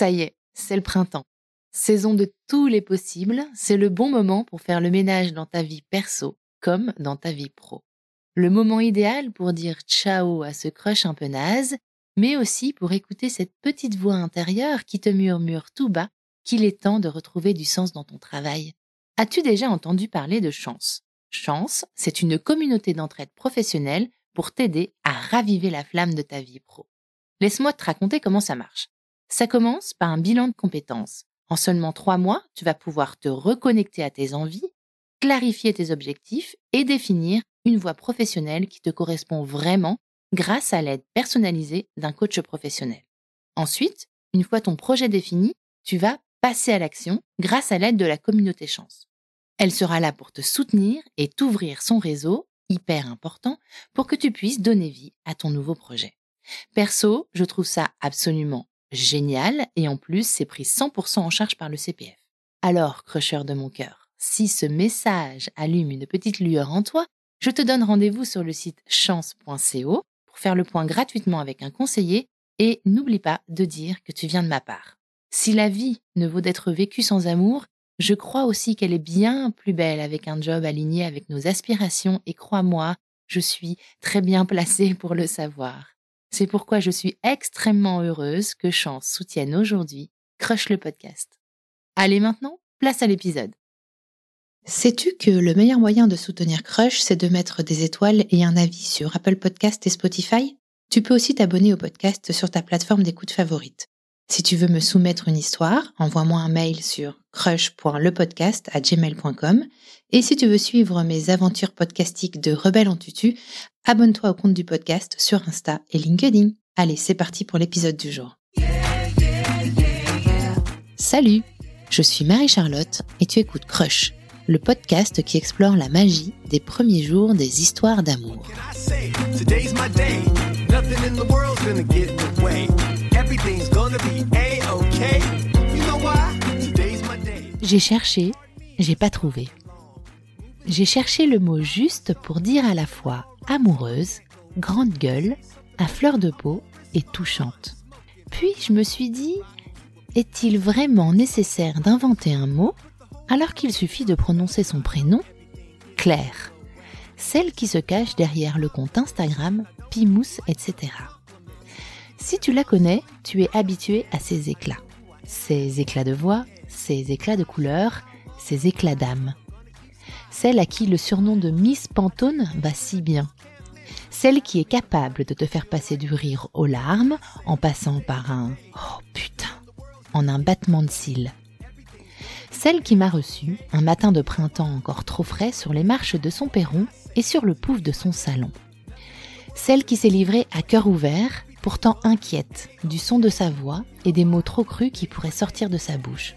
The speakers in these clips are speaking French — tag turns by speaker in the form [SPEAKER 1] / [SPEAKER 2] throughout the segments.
[SPEAKER 1] Ça y est, c'est le printemps. Saison de tous les possibles, c'est le bon moment pour faire le ménage dans ta vie perso comme dans ta vie pro. Le moment idéal pour dire ciao à ce crush un peu naze, mais aussi pour écouter cette petite voix intérieure qui te murmure tout bas qu'il est temps de retrouver du sens dans ton travail. As-tu déjà entendu parler de Chance? Chance, c'est une communauté d'entraide professionnelle pour t'aider à raviver la flamme de ta vie pro. Laisse-moi te raconter comment ça marche. Ça commence par un bilan de compétences. En seulement trois mois, tu vas pouvoir te reconnecter à tes envies, clarifier tes objectifs et définir une voie professionnelle qui te correspond vraiment grâce à l'aide personnalisée d'un coach professionnel. Ensuite, une fois ton projet défini, tu vas passer à l'action grâce à l'aide de la communauté chance. Elle sera là pour te soutenir et t'ouvrir son réseau, hyper important, pour que tu puisses donner vie à ton nouveau projet. Perso, je trouve ça absolument génial et en plus, c'est pris 100% en charge par le CPF. Alors, crusher de mon cœur, si ce message allume une petite lueur en toi, je te donne rendez-vous sur le site chance.co pour faire le point gratuitement avec un conseiller et n'oublie pas de dire que tu viens de ma part. Si la vie ne vaut d'être vécue sans amour, je crois aussi qu'elle est bien plus belle avec un job aligné avec nos aspirations et crois-moi, je suis très bien placée pour le savoir. C'est pourquoi je suis extrêmement heureuse que Chance soutienne aujourd'hui Crush le podcast. Allez maintenant, place à l'épisode. Sais-tu que le meilleur moyen de soutenir Crush, c'est de mettre des étoiles et un avis sur Apple Podcast et Spotify? Tu peux aussi t'abonner au podcast sur ta plateforme d'écoute favorite. Si tu veux me soumettre une histoire, envoie-moi un mail sur crush.lepodcast@gmail.com et si tu veux suivre mes aventures podcastiques de Rebelle en tutu, abonne-toi au compte du podcast sur Insta et LinkedIn. Allez, c'est parti pour l'épisode du jour. Salut, je suis Marie-Charlotte et tu écoutes Crush, le podcast qui explore la magie des premiers jours des histoires d'amour. J'ai cherché, j'ai pas trouvé. J'ai cherché le mot juste pour dire à la fois amoureuse, grande gueule, à fleur de peau et touchante. Puis je me suis dit, est-il vraiment nécessaire d'inventer un mot alors qu'il suffit de prononcer son prénom, Claire, celle qui se cache derrière le compte Instagram Pimous, etc. Si tu la connais, tu es habitué à ses éclats. Ses éclats de voix, ses éclats de couleur, ses éclats d'âme. Celle à qui le surnom de Miss Pantone va si bien. Celle qui est capable de te faire passer du rire aux larmes en passant par un Oh putain en un battement de cils. Celle qui m'a reçu un matin de printemps encore trop frais sur les marches de son perron et sur le pouf de son salon. Celle qui s'est livrée à cœur ouvert pourtant inquiète du son de sa voix et des mots trop crus qui pourraient sortir de sa bouche.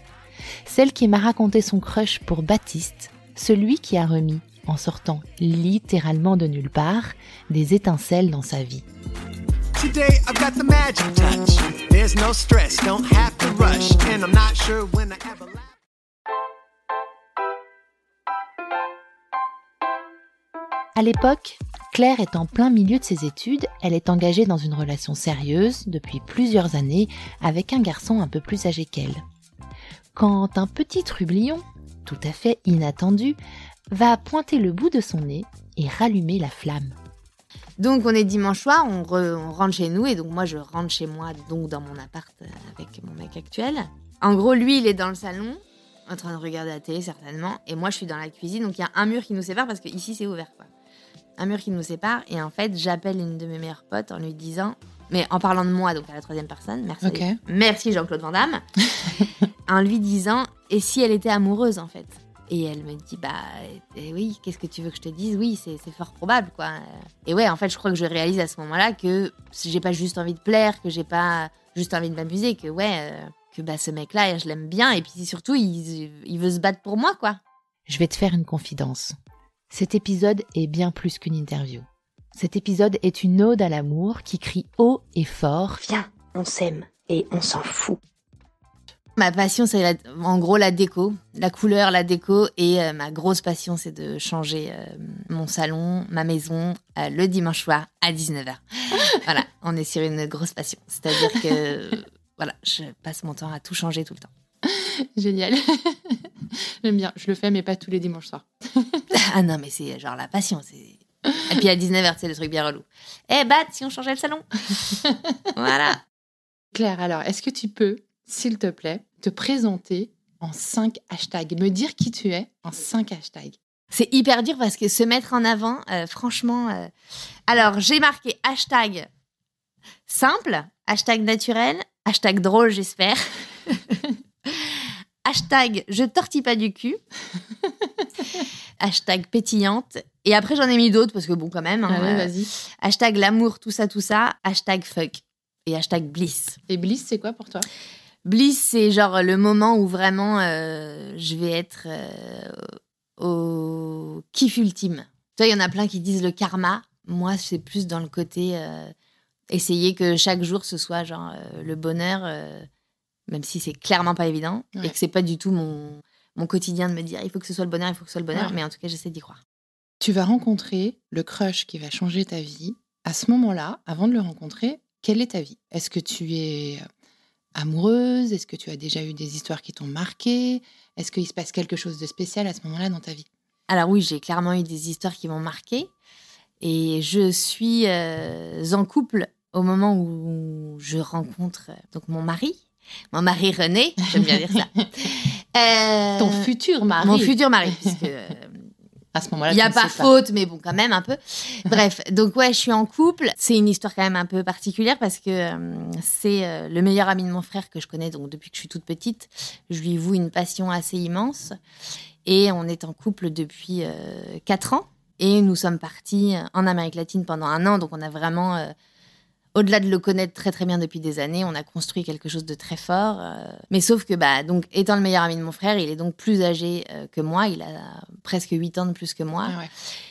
[SPEAKER 1] Celle qui m'a raconté son crush pour Baptiste, celui qui a remis, en sortant littéralement de nulle part, des étincelles dans sa vie. À l'époque, Claire est en plein milieu de ses études, elle est engagée dans une relation sérieuse depuis plusieurs années avec un garçon un peu plus âgé qu'elle. Quand un petit trublion, tout à fait inattendu, va pointer le bout de son nez et rallumer la flamme.
[SPEAKER 2] Donc on est dimanche soir, on, rentre chez nous et donc moi je rentre chez moi donc dans mon appart euh, avec mon mec actuel. En gros lui il est dans le salon en train de regarder la télé certainement et moi je suis dans la cuisine donc il y a un mur qui nous sépare parce que ici c'est ouvert quoi un mur qui nous sépare. Et en fait, j'appelle une de mes meilleures potes en lui disant, mais en parlant de moi, donc à la troisième personne, merci, merci Jean-Claude Van Damme, en lui disant, et si elle était amoureuse en fait? Et elle me dit bah eh oui qu'est-ce que tu veux que je te dise? Oui c'est fort probable quoi et ouais en fait je crois que je réalise à ce moment-là que j'ai pas juste envie de plaire que j'ai pas juste envie de m'amuser que ouais euh, que bah ce mec là je l'aime bien. Et puis surtout il, il veut se battre pour moi quoi.
[SPEAKER 1] Je vais te faire une confidence. Cet épisode est bien plus qu'une interview. Cet épisode est une ode à l'amour qui crie haut et fort
[SPEAKER 3] Viens, on s'aime et on s'en fout.
[SPEAKER 2] Ma passion, c'est en gros la déco, la couleur, la déco. Et euh, ma grosse passion, c'est de changer euh, mon salon, ma maison, euh, le dimanche soir à 19h. voilà, on est sur une grosse passion. C'est-à-dire que Voilà, je passe mon temps à tout changer tout le temps.
[SPEAKER 1] Génial. J'aime bien. Je le fais, mais pas tous les dimanches soirs.
[SPEAKER 2] ah non, mais c'est genre la passion. C'est... Et puis à 19h, c'est le truc bien relou. Eh bah, si on changeait le salon Voilà.
[SPEAKER 1] Claire, alors, est-ce que tu peux, s'il te plaît, te présenter en cinq hashtags? Me dire qui tu es en cinq hashtags
[SPEAKER 2] c'est hyper dur parce que se mettre en avant, euh, franchement. euh, Alors, j'ai marqué hashtag simple, hashtag naturel, hashtag drôle, j'espère. hashtag je tortille pas du cul. hashtag pétillante. Et après, j'en ai mis d'autres parce que bon, quand même. hein,
[SPEAKER 1] Allez,
[SPEAKER 2] euh,
[SPEAKER 1] vas-y.
[SPEAKER 2] hashtag l'amour, tout ça, tout ça. Hashtag fuck. Et hashtag bliss.
[SPEAKER 1] Et Bliss, c'est quoi pour toi?
[SPEAKER 2] Bliss, c'est genre le moment où vraiment euh, je vais être euh, au kiff ultime. Tu vois, il y en a plein qui disent le karma. Moi, c'est plus dans le côté euh, essayer que chaque jour ce soit genre le bonheur, même si c'est clairement pas évident
[SPEAKER 1] Ouais.
[SPEAKER 2] et que c'est pas du tout mon, mon quotidien de me dire il faut que ce soit le bonheur, il faut que ce soit le bonheur.
[SPEAKER 1] Ouais.
[SPEAKER 2] Mais en tout cas, j'essaie d'y croire.
[SPEAKER 1] Tu vas rencontrer le crush qui va changer ta vie. À ce moment-là, avant de le rencontrer, quelle est ta vie? Est-ce que tu es euh, amoureuse? Est-ce que tu as déjà eu des histoires qui t'ont marqué Est-ce qu'il se passe quelque chose de spécial à ce moment-là dans ta vie?
[SPEAKER 2] Alors oui, j'ai clairement eu des histoires qui m'ont marqué. Et je suis euh, en couple au moment où je rencontre euh, donc mon mari, mon mari René, j'aime bien dire ça. Euh,
[SPEAKER 1] Ton futur mari.
[SPEAKER 2] Mon futur mari, puisque
[SPEAKER 1] À ce moment-là,
[SPEAKER 2] il n'y a pas faute, mais bon, quand même un peu. Bref, donc ouais, je suis en couple. C'est une histoire quand même un peu particulière parce que euh, c'est euh, le meilleur ami de mon frère que je connais donc depuis que je suis toute petite. Je lui voue une passion assez immense et on est en couple depuis euh, quatre ans. Et nous sommes partis en Amérique latine pendant un an, donc on a vraiment, euh, au-delà de le connaître très très bien depuis des années, on a construit quelque chose de très fort. euh. mais sauf que, bah, donc, étant le meilleur ami de mon frère, il est donc plus âgé euh, que moi, il a presque 8 ans de plus que moi.
[SPEAKER 1] Ah ouais.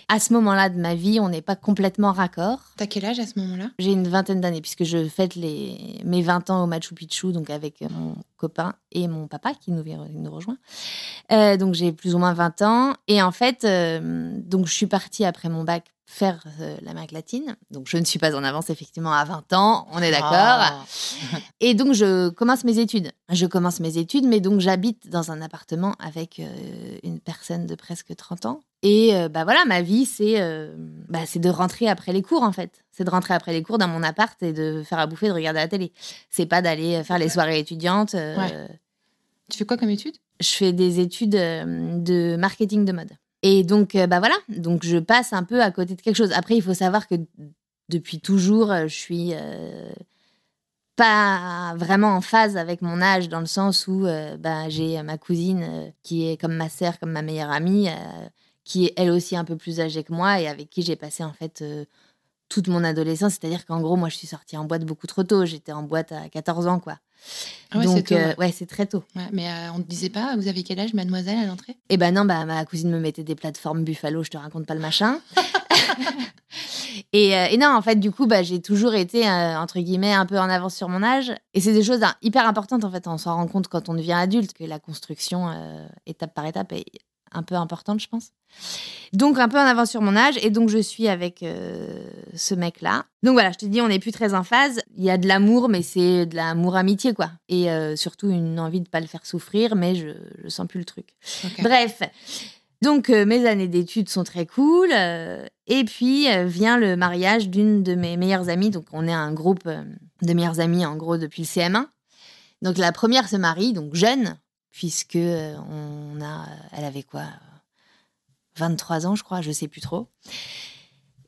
[SPEAKER 2] À ce moment-là de ma vie, on n'est pas complètement raccord.
[SPEAKER 1] T'as quel âge à ce moment-là?
[SPEAKER 2] J'ai une vingtaine d'années puisque je fête les, mes 20 ans au Machu Picchu, donc avec mon copain et mon papa qui nous, vient- nous rejoint. Euh, donc j'ai plus ou moins 20 ans. Et en fait, donc je suis partie après mon bac faire euh, l'Amérique latine. Donc je ne suis pas en avance effectivement à 20 ans, on est d'accord.
[SPEAKER 1] Ah.
[SPEAKER 2] Et donc, je commence mes études. Je commence mes études, mais donc j'habite dans un appartement avec euh, une personne de presque 30 ans. Et euh, bah voilà, ma vie, c'est euh, bah, c'est de rentrer après les cours, en fait. C'est de rentrer après les cours dans mon appart et de faire à bouffer, de regarder la télé. C'est pas d'aller faire les soirées étudiantes. euh,
[SPEAKER 1] Ouais. Tu fais quoi comme étude?
[SPEAKER 2] Je fais des études euh, de marketing de mode. Et donc, euh, bah voilà, donc je passe un peu à côté de quelque chose. Après, il faut savoir que depuis toujours, euh, je suis euh, pas vraiment en phase avec mon âge, dans le sens où euh, bah, j'ai ma cousine qui est comme ma sœur, comme ma meilleure amie, qui est elle aussi un peu plus âgée que moi et avec qui j'ai passé en fait toute mon adolescence. C'est-à-dire qu'en gros, moi, je suis sortie en boîte beaucoup trop tôt. J'étais en boîte à 14 ans, quoi.
[SPEAKER 1] Ah ouais,
[SPEAKER 2] donc, euh,
[SPEAKER 1] ouais.
[SPEAKER 2] c'est très tôt.
[SPEAKER 1] Ouais, mais euh, on ne te disait pas, vous avez quel âge, mademoiselle, à l'entrée?
[SPEAKER 2] Eh ben non, bah, ma cousine me mettait des plateformes Buffalo, je te raconte pas le machin. et, euh, et non, en fait, du coup, bah, j'ai toujours été, entre guillemets, un peu en avance sur mon âge. Et c'est des choses hein, hyper importantes, en fait. On s'en rend compte quand on devient adulte, que la construction, étape par étape, est un peu importante, je pense. Donc, un peu en avance sur mon âge. Et donc, je suis avec euh, ce mec-là. Donc, voilà, je te dis, on n'est plus très en phase. Il y a de l'amour, mais c'est de l'amour-amitié, quoi. Et euh, surtout, une envie de pas le faire souffrir, mais je, je sens plus le truc. Bref, donc euh, mes années d'études sont très cool. et puis vient le mariage d'une de mes meilleures amies. Donc on est un groupe de meilleures amies en gros depuis le CM1. Donc la première se marie, donc jeune, puisque on a, elle avait quoi, 23 ans je crois, je sais plus trop.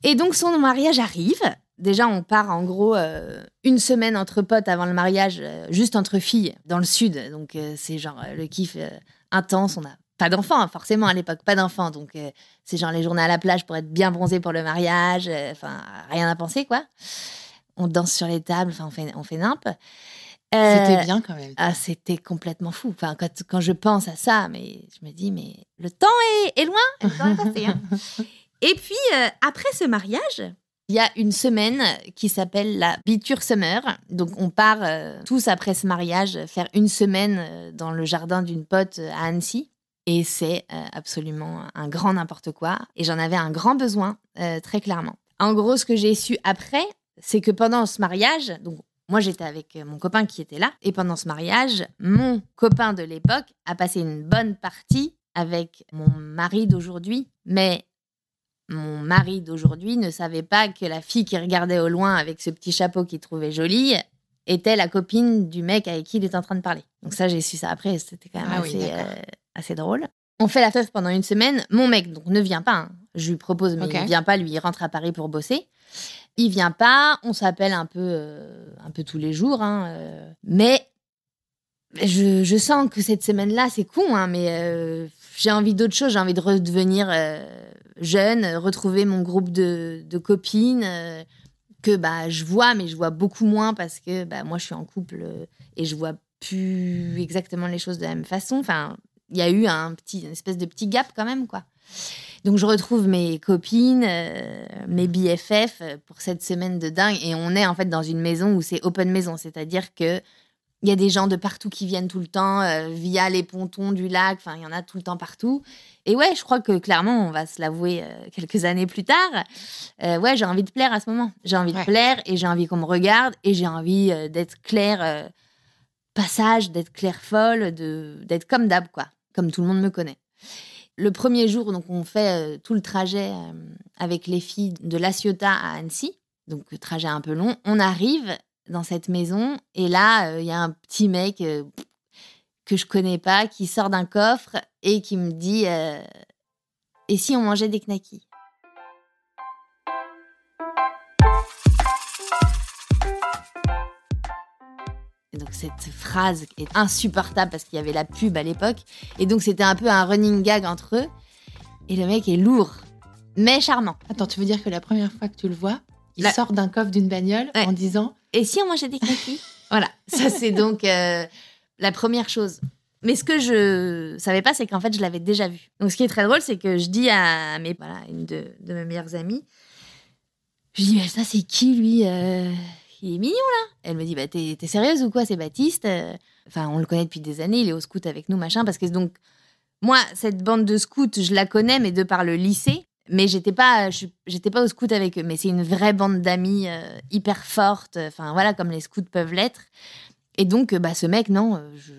[SPEAKER 2] Et donc son mariage arrive. Déjà, on part en gros euh, une semaine entre potes avant le mariage, euh, juste entre filles, dans le sud. Donc euh, c'est genre le kiff intense. On n'a pas d'enfants, hein, forcément à l'époque, pas d'enfants. Donc c'est genre les journées à la plage pour être bien bronzé pour le mariage. Enfin, rien à penser quoi. On danse sur les tables, enfin on fait, on fait nimp. Euh,
[SPEAKER 1] C'était bien quand même.
[SPEAKER 2] ah, c'était complètement fou. Enfin, quand, quand je pense à ça, mais je me dis, mais le temps est, est loin, le temps est passé. hein. Et puis, euh, après ce mariage, il y a une semaine qui s'appelle la Biture Summer. Donc, on part euh, tous après ce mariage faire une semaine euh, dans le jardin d'une pote euh, à Annecy. Et c'est euh, absolument un grand n'importe quoi. Et j'en avais un grand besoin, euh, très clairement. En gros, ce que j'ai su après, c'est que pendant ce mariage, donc Moi, j'étais avec mon copain qui était là. Et pendant ce mariage, mon copain de l'époque a passé une bonne partie avec mon mari d'aujourd'hui. Mais mon mari d'aujourd'hui ne savait pas que la fille qui regardait au loin avec ce petit chapeau qu'il trouvait joli était la copine du mec avec qui il était en train de parler. Donc ça, j'ai su ça après. C'était quand même
[SPEAKER 1] Ah
[SPEAKER 2] assez, euh, assez drôle. On fait la teuf pendant une semaine. Mon mec donc ne vient pas. hein. Je lui propose, mais il vient pas. Lui, il rentre à Paris pour bosser. Il vient pas. On s'appelle un peu, euh, un peu tous les jours. hein, euh, mais je, je sens que cette semaine-là, c'est con, hein, mais euh, j'ai envie d'autre chose. J'ai envie de redevenir jeune, retrouver mon groupe de, de copines que bah, je vois, mais je vois beaucoup moins parce que bah, moi, je suis en couple et je vois plus exactement les choses de la même façon. Enfin, il y a eu un petit, une espèce de petit gap quand même, quoi. Donc, je retrouve mes copines, euh, mes BFF euh, pour cette semaine de dingue. Et on est en fait dans une maison où c'est open maison, c'est-à-dire que il y a des gens de partout qui viennent tout le temps euh, via les pontons du lac. Enfin, il y en a tout le temps partout. Et ouais, je crois que clairement, on va se l'avouer euh, quelques années plus tard. euh, ouais, j'ai envie de plaire à ce moment. J'ai envie
[SPEAKER 1] Ouais.
[SPEAKER 2] de plaire et j'ai envie qu'on me regarde et j'ai envie d'être claire passage, d'être claire folle, de d'être comme d'hab quoi, comme tout le monde me connaît. Le premier jour, donc on fait euh, tout le trajet euh, avec les filles de La Ciotat à Annecy, donc trajet un peu long. On arrive dans cette maison et là, euh, il y a un petit mec que je connais pas qui sort d'un coffre et qui me dit Et si on mangeait des knackis? Et donc cette phrase est insupportable parce qu'il y avait la pub à l'époque. Et donc c'était un peu un running gag entre eux. Et le mec est lourd, mais charmant.
[SPEAKER 1] Attends, tu veux dire que la première fois que tu le vois, il
[SPEAKER 2] La-
[SPEAKER 1] sort d'un coffre d'une bagnole
[SPEAKER 2] Ouais.
[SPEAKER 1] en disant
[SPEAKER 2] Et si on mangeait des knackis Voilà, ça c'est donc euh, la première chose. Mais ce que je savais pas, c'est qu'en fait, je l'avais déjà vu. Donc ce qui est très drôle, c'est que je dis à mes, voilà, une de, de mes meilleures amies, je dis, mais ça c'est qui lui Euh, Il est mignon là Elle me dit, bah t'es sérieuse ou quoi? C'est Baptiste Euh, Enfin, on le connaît depuis des années, il est au scout avec nous, machin, parce que donc, moi, cette bande de scouts, je la connais, mais de par le lycée. Mais j'étais pas, je suis- j'étais pas au scout avec eux. Mais c'est une vraie bande d'amis euh, hyper forte. Enfin voilà, comme les scouts peuvent l'être. Et donc, euh, bah ce mec, non, euh, je,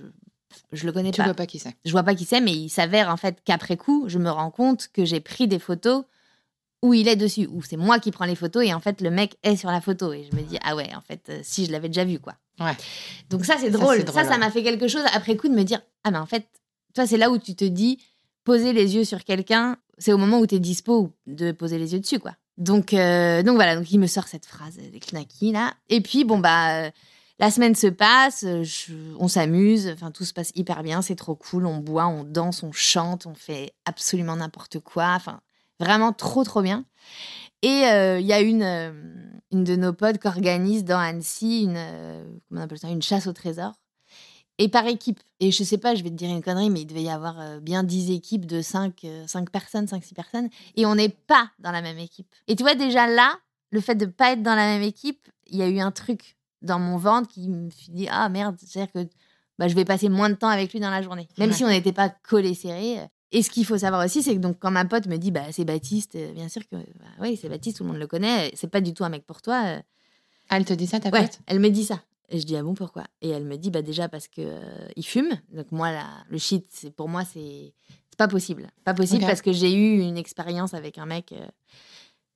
[SPEAKER 2] je le connais
[SPEAKER 1] Tu
[SPEAKER 2] pas.
[SPEAKER 1] vois pas qui c'est.
[SPEAKER 2] Je vois pas qui c'est, mais il s'avère en fait qu'après coup, je me rends compte que j'ai pris des photos où il est dessus, où c'est moi qui prends les photos et en fait le mec est sur la photo et je me dis ah ouais, en fait euh, si je l'avais déjà vu quoi.
[SPEAKER 1] Ouais.
[SPEAKER 2] Donc ça c'est drôle. Ça
[SPEAKER 1] drôle,
[SPEAKER 2] ça m'a fait quelque chose après coup de me dire ah mais en fait toi c'est là où tu te dis poser les yeux sur quelqu'un, c'est au moment où tu es dispo de poser les yeux dessus quoi. Donc euh, donc voilà, donc il me sort cette phrase des knackis là et puis bon bah euh, la semaine se passe, euh, je- on s'amuse, enfin tout se passe hyper bien, c'est trop cool, on boit, on danse, on chante, on fait absolument n'importe quoi, enfin vraiment trop trop bien. Et euh, il y a une, euh, une de nos potes qui organise dans Annecy une, euh, comment on appelle ça, une chasse au trésor. Et par équipe. Et je sais pas, je vais te dire une connerie, mais il devait y avoir bien 10 équipes de 5, personnes, 5-6 personnes. Et on n'est pas dans la même équipe. Et tu vois, déjà là, le fait de pas être dans la même équipe, il y a eu un truc dans mon ventre qui me suis dit Ah merde, c'est-à-dire que bah, je vais passer moins de temps avec lui dans la journée. Même
[SPEAKER 1] Ouais.
[SPEAKER 2] si on n'était pas collés serrés. Et ce qu'il faut savoir aussi, c'est que donc, quand ma pote me dit bah, C'est Baptiste, euh, bien sûr que bah, oui, c'est Baptiste, tout le monde le connaît, c'est pas du tout un mec pour toi. euh,
[SPEAKER 1] Ah, elle te dit ça, ta
[SPEAKER 2] Ouais,
[SPEAKER 1] pote?
[SPEAKER 2] elle me dit ça. Et je dis ah bon pourquoi? Et elle me dit bah déjà parce que euh, il fume. Donc moi là, le shit, c'est pour moi c'est pas possible. Pas possible parce que j'ai eu une expérience avec un mec euh,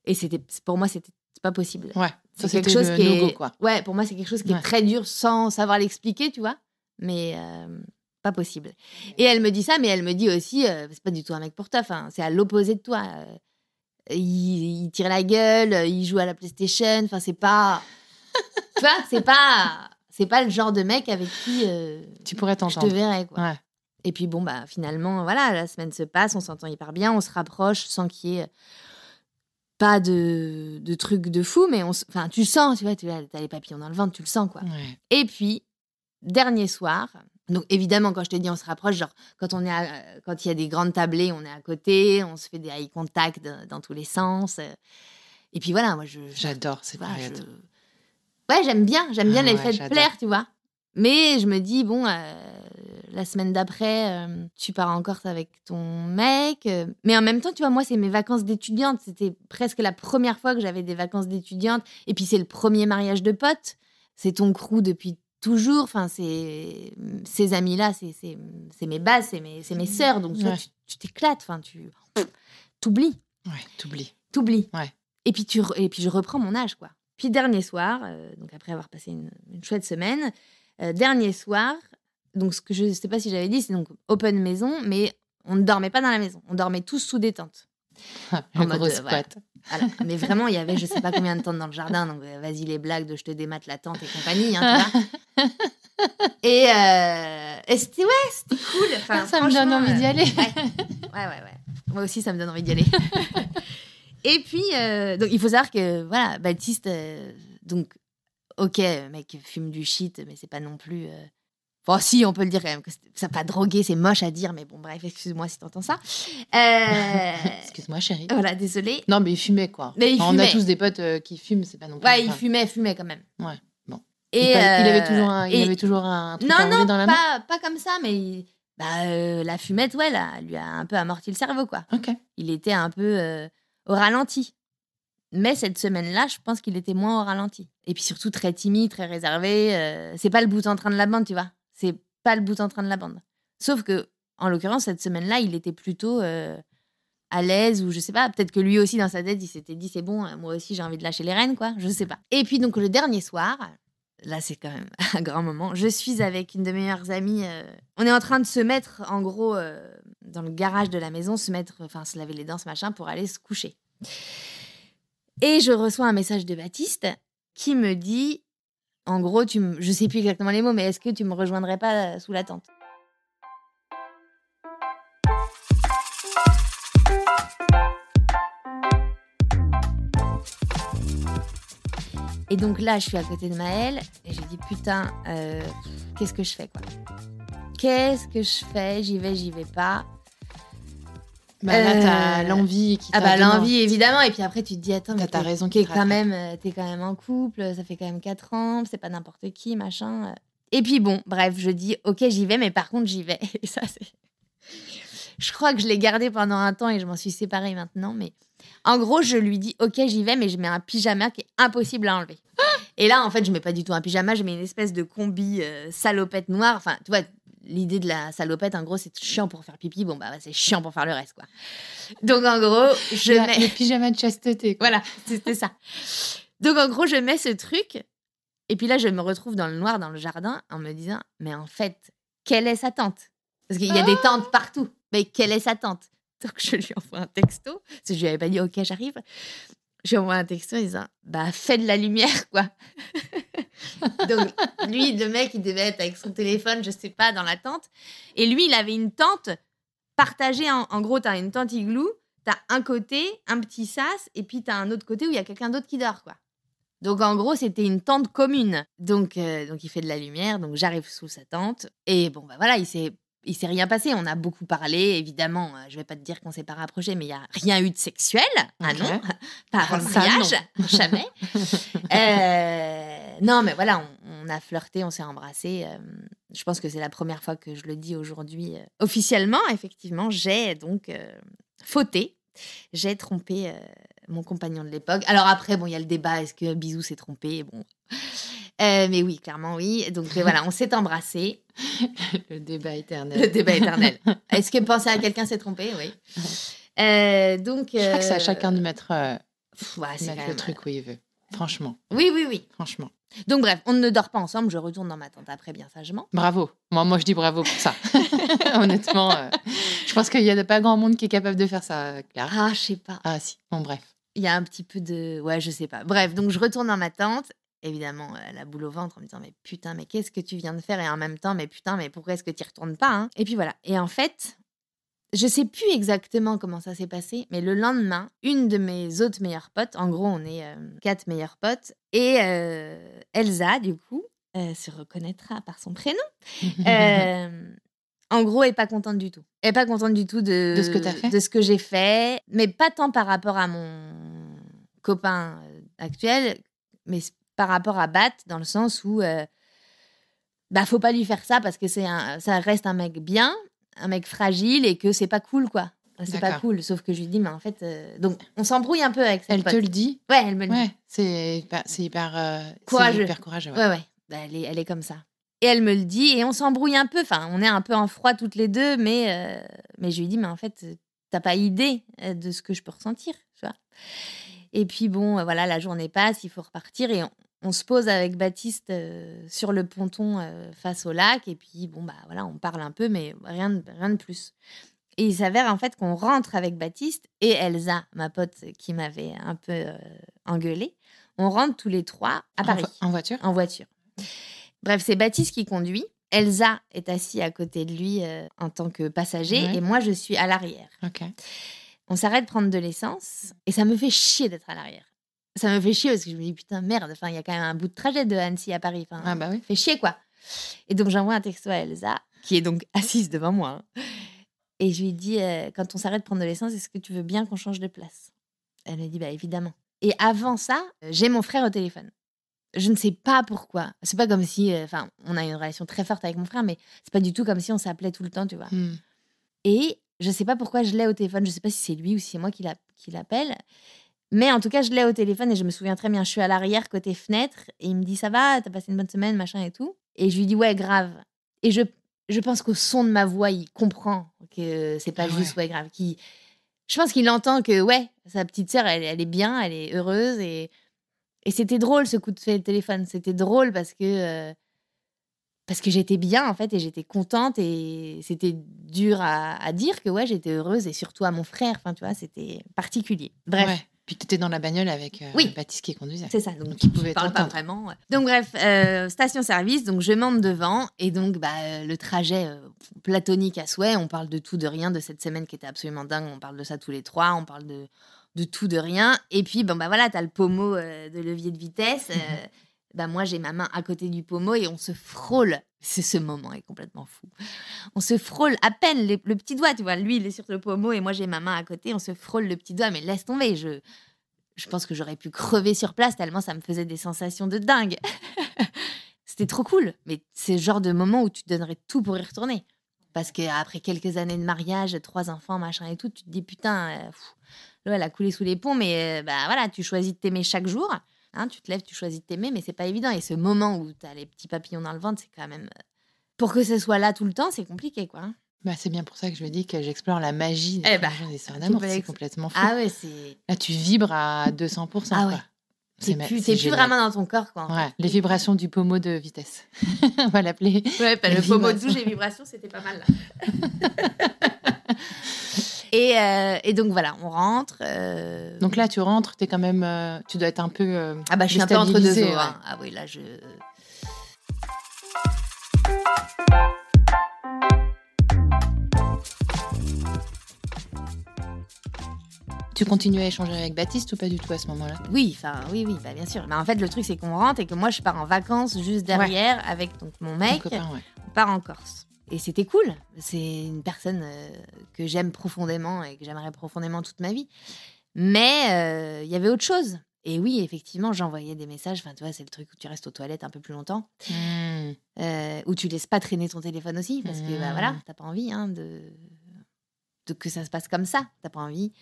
[SPEAKER 2] et c'était pour moi c'était c'est pas possible.
[SPEAKER 1] Ouais.
[SPEAKER 2] C'est quelque chose qui est
[SPEAKER 1] quoi.
[SPEAKER 2] ouais pour moi c'est quelque chose qui
[SPEAKER 1] Ouais.
[SPEAKER 2] est très dur sans savoir l'expliquer tu vois. Mais euh, pas possible. Et elle me dit ça, mais elle me dit aussi euh, c'est pas du tout un mec pour toi. Enfin c'est à l'opposé de toi. Euh, il, il tire la gueule, euh, il joue à la PlayStation. Enfin c'est pas tu vois, c'est pas, c'est pas le genre de mec avec qui euh,
[SPEAKER 1] Tu pourrais
[SPEAKER 2] je te
[SPEAKER 1] t'entendre.
[SPEAKER 2] verrais. Quoi.
[SPEAKER 1] Ouais.
[SPEAKER 2] Et puis bon, bah finalement, voilà, la semaine se passe, on s'entend hyper bien, on se rapproche sans qu'il y ait pas de, de trucs de fou, mais on, enfin, tu sens, tu vois, tu as les papillons dans le ventre, tu le sens, quoi.
[SPEAKER 1] Ouais.
[SPEAKER 2] Et puis, dernier soir, donc évidemment, quand je te dis on se rapproche, genre quand on est à- quand il y a des grandes tablées, on est à côté, on se fait des eye contact dans tous les sens. euh. Et puis voilà, moi je,
[SPEAKER 1] J'adore cette
[SPEAKER 2] vois, je- Ouais, j'aime bien, j'aime bien
[SPEAKER 1] Ah ouais,
[SPEAKER 2] faits de plaire, tu vois. Mais je me dis, bon, euh, la semaine d'après, euh, tu pars en Corse avec ton mec. euh, mais en même temps, tu vois, moi, c'est mes vacances d'étudiante. C'était presque la première fois que j'avais des vacances d'étudiante. Et puis, c'est le premier mariage de pote. c'est ton crew depuis toujours. Enfin, ces amis-là, c'est mes bases, c'est mes mes sœurs. Donc
[SPEAKER 1] Ouais.
[SPEAKER 2] tu t'éclates. Enfin, tu t'oublies,
[SPEAKER 1] Ouais, t'oublies.
[SPEAKER 2] t'oublies.
[SPEAKER 1] Ouais.
[SPEAKER 2] Et puis tu et puis je reprends mon âge, quoi. Puis dernier soir, euh, donc après avoir passé une, une chouette semaine, euh, dernier soir, donc ce que je sais pas si j'avais dit, c'est donc open maison, mais on ne dormait pas dans la maison. On dormait tous sous des tentes. Mode, euh, voilà. Voilà. Mais vraiment, il y avait je sais pas combien de tentes dans le jardin, donc euh, vas-y les blagues de je te démate la tente et compagnie, hein, tu vois. Et, euh, et c'était ouais, c'était cool. Enfin,
[SPEAKER 1] ça me donne envie d'y
[SPEAKER 2] euh,
[SPEAKER 1] aller.
[SPEAKER 2] Ouais, ouais, ouais. ouais. Moi aussi, ça me donne envie d'y aller. et puis, euh, donc, il faut savoir que, voilà, Baptiste, euh, donc, ok, mec fume du shit, mais c'est pas non plus. Euh, Enfin, si, on peut le dire quand même, que ça pas drogué, c'est moche à dire, mais bon, bref, excuse-moi si t'entends ça. Euh,
[SPEAKER 1] Excuse-moi, chérie.
[SPEAKER 2] voilà, désolée.
[SPEAKER 1] Non, mais il fumait, quoi.
[SPEAKER 2] Mais il
[SPEAKER 1] Enfin, On a tous des potes euh, qui fument, c'est pas non plus.
[SPEAKER 2] Ouais, il fumait, fumait quand même.
[SPEAKER 1] Ouais, bon.
[SPEAKER 2] Et,
[SPEAKER 1] il, avait
[SPEAKER 2] euh,
[SPEAKER 1] toujours un, il
[SPEAKER 2] et-
[SPEAKER 1] avait toujours un truc
[SPEAKER 2] Non,
[SPEAKER 1] à
[SPEAKER 2] non,
[SPEAKER 1] dans la main.
[SPEAKER 2] pas, pas comme ça, mais il- bah, euh, la fumette, ouais, là, lui a un peu amorti le cerveau, quoi.
[SPEAKER 1] Ok.
[SPEAKER 2] Il était un peu euh, au ralenti. Mais cette semaine-là, je pense qu'il était moins au ralenti. Et puis surtout très timide, très réservé. euh, c'est pas le bout en train de la bande, tu vois. C'est pas le bout en train de la bande. Sauf que, en l'occurrence, cette semaine-là, il était plutôt euh, à l'aise ou je sais pas. Peut-être que lui aussi, dans sa tête, il s'était dit c'est bon, euh, moi aussi, j'ai envie de lâcher les rênes, quoi. Je sais pas. Et puis donc le dernier soir, là, c'est quand même un grand moment. Je suis avec une de mes meilleures amies. euh, on est en train de se mettre, en gros, dans le garage de la maison, se mettre, enfin, se laver les dents, ce machin, pour aller se coucher. Et je reçois un message de Baptiste qui me dit, en gros, tu me, je sais plus exactement les mots, mais est-ce que tu me rejoindrais pas euh, sous la tente? Et donc là, je suis à côté de Maëlle et je dis putain, euh, qu'est-ce que je fais quoi? Qu'est-ce que je fais? J'y vais, j'y vais pas.
[SPEAKER 1] Bah, là, t'as
[SPEAKER 2] Euh,
[SPEAKER 1] l'envie qui
[SPEAKER 2] Ah bah l'envie évidemment et puis après tu te dis attends
[SPEAKER 1] T'as
[SPEAKER 2] mais
[SPEAKER 1] ta
[SPEAKER 2] t'es-
[SPEAKER 1] raison qui
[SPEAKER 2] quand même euh, t'es quand même en couple ça fait quand même 4 ans c'est pas n'importe qui machin et puis bon bref je dis ok j'y vais mais par contre j'y vais. Et ça c'est je crois que je l'ai gardé pendant un temps et je m'en suis séparée maintenant mais en gros je lui dis ok j'y vais mais je mets un pyjama qui est impossible à enlever. Et là en fait je mets pas du tout un pyjama je mets une espèce de combi euh, salopette noire enfin tu vois L'idée de la salopette, en gros, c'est chiant pour faire pipi. Bon, bah, c'est chiant pour faire le reste, quoi. Donc, en gros, je
[SPEAKER 1] Le-
[SPEAKER 2] mets.
[SPEAKER 1] Le pyjama de chasteté. quoi.
[SPEAKER 2] Voilà, c'était ça. Donc en gros, je mets ce truc, et puis là, je me retrouve dans le noir, dans le jardin, en me disant, mais en fait, quelle est sa tante? Parce qu'il y a des tentes partout. Mais quelle est sa tante? Donc je lui envoie un texto, parce que je lui avais pas dit, ok, j'arrive. Je lui envoie un texto en disant, bah fais de la lumière, quoi. Donc lui, le mec, il devait être avec son téléphone, je sais pas, dans la tente. Et lui, il avait une tente partagée. En, en gros, tu as une tente igloo, tu as un côté, un petit sas, et puis tu as un autre côté où il y a quelqu'un d'autre qui dort, quoi. Donc en gros, c'était une tente commune. Donc, euh, donc il fait de la lumière, donc j'arrive sous sa tente. Et bon, bah voilà, il s'est. Il s'est rien passé, on a beaucoup parlé, évidemment. euh, Je vais pas te dire qu'on s'est pas rapproché, mais il y a rien eu de sexuel. Ah non, pas avant le
[SPEAKER 1] Ça,
[SPEAKER 2] mariage, jamais. Euh, non, mais voilà, on, on a flirté, on s'est embrassé. euh, je pense que c'est la première fois que je le dis aujourd'hui officiellement. Effectivement, j'ai donc euh, fauté. J'ai trompé euh, mon compagnon de l'époque. Alors après, bon, il y a le débat est-ce que Bisou s'est trompé? Bon. Euh, mais oui, clairement, oui. Donc euh, voilà, on s'est embrassé.
[SPEAKER 1] Le débat éternel.
[SPEAKER 2] Le débat éternel. Est-ce que penser à quelqu'un s'est trompé Oui. Euh, donc.
[SPEAKER 1] Je crois que c'est à
[SPEAKER 2] euh,
[SPEAKER 1] chacun de mettre,
[SPEAKER 2] pff, ouais, c'est
[SPEAKER 1] mettre
[SPEAKER 2] quand
[SPEAKER 1] le truc où il veut. Franchement,
[SPEAKER 2] Oui, oui, oui.
[SPEAKER 1] franchement.
[SPEAKER 2] Donc bref, on ne dort pas ensemble. Je retourne dans ma tente après, bien sagement.
[SPEAKER 1] Bravo. Moi, moi, je dis bravo pour ça. Honnêtement, je pense qu'il n'y a pas grand monde qui est capable de faire ça, Claire.
[SPEAKER 2] Ah, je sais pas.
[SPEAKER 1] Ah si, bon bref.
[SPEAKER 2] Il y a un petit peu de. Ouais, je sais pas. Bref, donc je retourne dans ma tente. Évidemment, la boule au ventre en me disant Mais putain, mais qu'est-ce que tu viens de faire? Et en même temps, mais putain, mais pourquoi est-ce que tu retournes pas hein? Et puis voilà. Et en fait, je sais plus exactement comment ça s'est passé, mais le lendemain, une de mes autres meilleures potes, en gros, on est euh, quatre meilleures potes, et euh, Elsa, du coup, euh, se reconnaîtra par son prénom. En gros, elle est pas contente du tout. Elle est pas contente du tout de,
[SPEAKER 1] De ce que t'as fait?
[SPEAKER 2] de ce que j'ai fait, mais pas tant par rapport à mon copain actuel, mais par rapport à Bat, dans le sens où euh, bah faut pas lui faire ça parce que c'est un, ça reste un mec bien, un mec fragile et que c'est pas cool quoi. C'est pas cool. Sauf que je lui dis mais en fait euh, donc on s'embrouille un peu avec cette
[SPEAKER 1] Elle te le dit?
[SPEAKER 2] Ouais, elle me le dit.
[SPEAKER 1] Ouais, c'est hyper, c'est hyper, euh,
[SPEAKER 2] Courageux.
[SPEAKER 1] hyper courageux. ouais.
[SPEAKER 2] Ouais, ouais. Bah, elle, est, elle est comme ça. Et elle me le dit, et on s'embrouille un peu. Enfin, on est un peu en froid toutes les deux, mais, euh, mais je lui dis, mais en fait, t'as pas idée euh, de ce que je peux ressentir, tu vois. Et puis bon, euh, voilà, la journée passe, il faut repartir, et on, on se pose avec Baptiste euh, sur le ponton euh, face au lac, et puis bon, bah voilà, on parle un peu, mais rien de, rien de plus. Et il s'avère en fait qu'on rentre avec Baptiste et Elsa, ma pote qui m'avait un peu euh, engueulée. On rentre tous les trois à Paris
[SPEAKER 1] En, voiture?
[SPEAKER 2] En voiture. Bref, c'est Baptiste qui conduit. Elsa est assise à côté de lui euh, en tant que passager
[SPEAKER 1] Ouais.
[SPEAKER 2] et moi je suis à l'arrière. On s'arrête prendre de l'essence et ça me fait chier d'être à l'arrière. Ça me fait chier parce que je me dis putain merde, enfin il y a quand même un bout de trajet de Annecy à Paris. Enfin,
[SPEAKER 1] Ah bah oui.
[SPEAKER 2] fait chier quoi. Et donc j'envoie un texto à Elsa qui est donc assise devant moi hein. et je lui dis euh, quand on s'arrête de prendre de l'essence, est-ce que tu veux bien qu'on change de place? Elle me dit bah évidemment. Et avant ça, euh, j'ai mon frère au téléphone. Je ne sais pas pourquoi. C'est pas comme si, euh, enfin, on a une relation très forte avec mon frère, mais c'est pas du tout comme si on s'appelait tout le temps, tu vois.
[SPEAKER 1] Hmm.
[SPEAKER 2] Et je sais pas pourquoi je l'ai au téléphone. Je sais pas si c'est lui ou si c'est moi qui l'appelle. Mais en tout cas, je l'ai au téléphone et je me souviens très bien. Je suis à l'arrière, côté fenêtre, et il me dit Ça va, t'as passé une bonne semaine, machin et tout? Et je lui dis Ouais, grave. Et je, je pense qu'au son de ma voix, il comprend que c'est pas
[SPEAKER 1] Ah
[SPEAKER 2] juste Ouais, grave. Qu'il- je pense qu'il entend que, ouais, sa petite sœur, elle, elle est bien, elle est heureuse. Et, et c'était drôle ce coup de téléphone. C'était drôle parce que. euh, parce que j'étais bien en fait et j'étais contente et c'était dur à, à dire que ouais j'étais heureuse et surtout à mon frère enfin tu vois c'était particulier bref
[SPEAKER 1] Ouais. Puis tu étais dans la bagnole avec euh,
[SPEAKER 2] Oui.
[SPEAKER 1] Baptiste qui conduisait.
[SPEAKER 2] c'est ça donc,
[SPEAKER 1] Donc, il pouvait
[SPEAKER 2] parle pas vraiment ouais. donc bref euh, station service donc je monte devant et donc bah euh, le trajet platonique à souhait on parle de tout de rien de cette semaine qui était absolument dingue on parle de ça tous les trois on parle de de tout de rien et puis bon bah voilà t'as le pommeau de levier de vitesse euh, bah moi j'ai ma main à côté du pommeau et on se frôle c'est ce moment est complètement fou. On se frôle à peine le petit doigt tu vois. Lui il est sur le pommeau et moi j'ai ma main à côté. On se frôle le petit doigt mais laisse tomber. Je je pense que j'aurais pu crever sur place tellement ça me faisait des sensations de dingue. C'était trop cool mais c'est le genre de moment où tu donnerais tout pour y retourner. Parce qu'après quelques années de mariage trois enfants machin et tout tu te dis putain euh, l'eau elle a coulé sous les ponts mais euh, bah voilà tu choisis de t'aimer chaque jour Hein, tu te lèves, tu choisis de t'aimer, mais c'est pas évident. Et ce moment où tu as les petits papillons dans le ventre, c'est quand même. euh, Pour que ce soit là tout le temps, c'est compliqué, quoi. hein.
[SPEAKER 1] Bah, c'est bien pour ça que je me dis que j'explore la magie des
[SPEAKER 2] Eh bah,
[SPEAKER 1] des histoires
[SPEAKER 2] tu
[SPEAKER 1] d'amour. C'est complètement fou.
[SPEAKER 2] Ah ouais, c'est.
[SPEAKER 1] Là, tu vibres à 200%.
[SPEAKER 2] Ah ouais. plus,
[SPEAKER 1] c'est
[SPEAKER 2] plus
[SPEAKER 1] génial.
[SPEAKER 2] vraiment dans ton corps, quoi. en
[SPEAKER 1] Ouais, les vibrations du pommeau de vitesse. On va l'appeler.
[SPEAKER 2] Ouais, bah, le pommeau de douche et vibrations, c'était pas mal, là. et, euh, et donc, voilà, on rentre. euh,
[SPEAKER 1] Donc là, tu rentres, es quand même, euh, tu dois être un peu.
[SPEAKER 2] ah bah, je suis un peu entre deux
[SPEAKER 1] déstabilisé,
[SPEAKER 2] eaux.
[SPEAKER 1] ouais.
[SPEAKER 2] hein. Ah oui, là, je.
[SPEAKER 1] Tu continues à échanger avec Baptiste ou pas du tout à ce moment-là?
[SPEAKER 2] Oui, enfin, oui, oui, bah, bien sûr. Mais en fait, le truc, c'est qu'on rentre et que moi, je pars en vacances juste derrière avec donc, mon mec.
[SPEAKER 1] copain, ouais.
[SPEAKER 2] on part en Corse. Et c'était cool. C'est une personne euh, que j'aime profondément et que j'aimerais profondément toute ma vie. Mais euh, il y avait autre chose. Et oui, effectivement, j'envoyais des messages. Enfin, tu vois, c'est le truc où tu restes aux toilettes un peu plus longtemps,
[SPEAKER 1] Hmm.
[SPEAKER 2] euh, où tu laisses pas traîner ton téléphone aussi, parce que bah,
[SPEAKER 1] Mm.
[SPEAKER 2] voilà, t'as pas envie hein, de... de que ça se passe comme ça. T'as pas envie.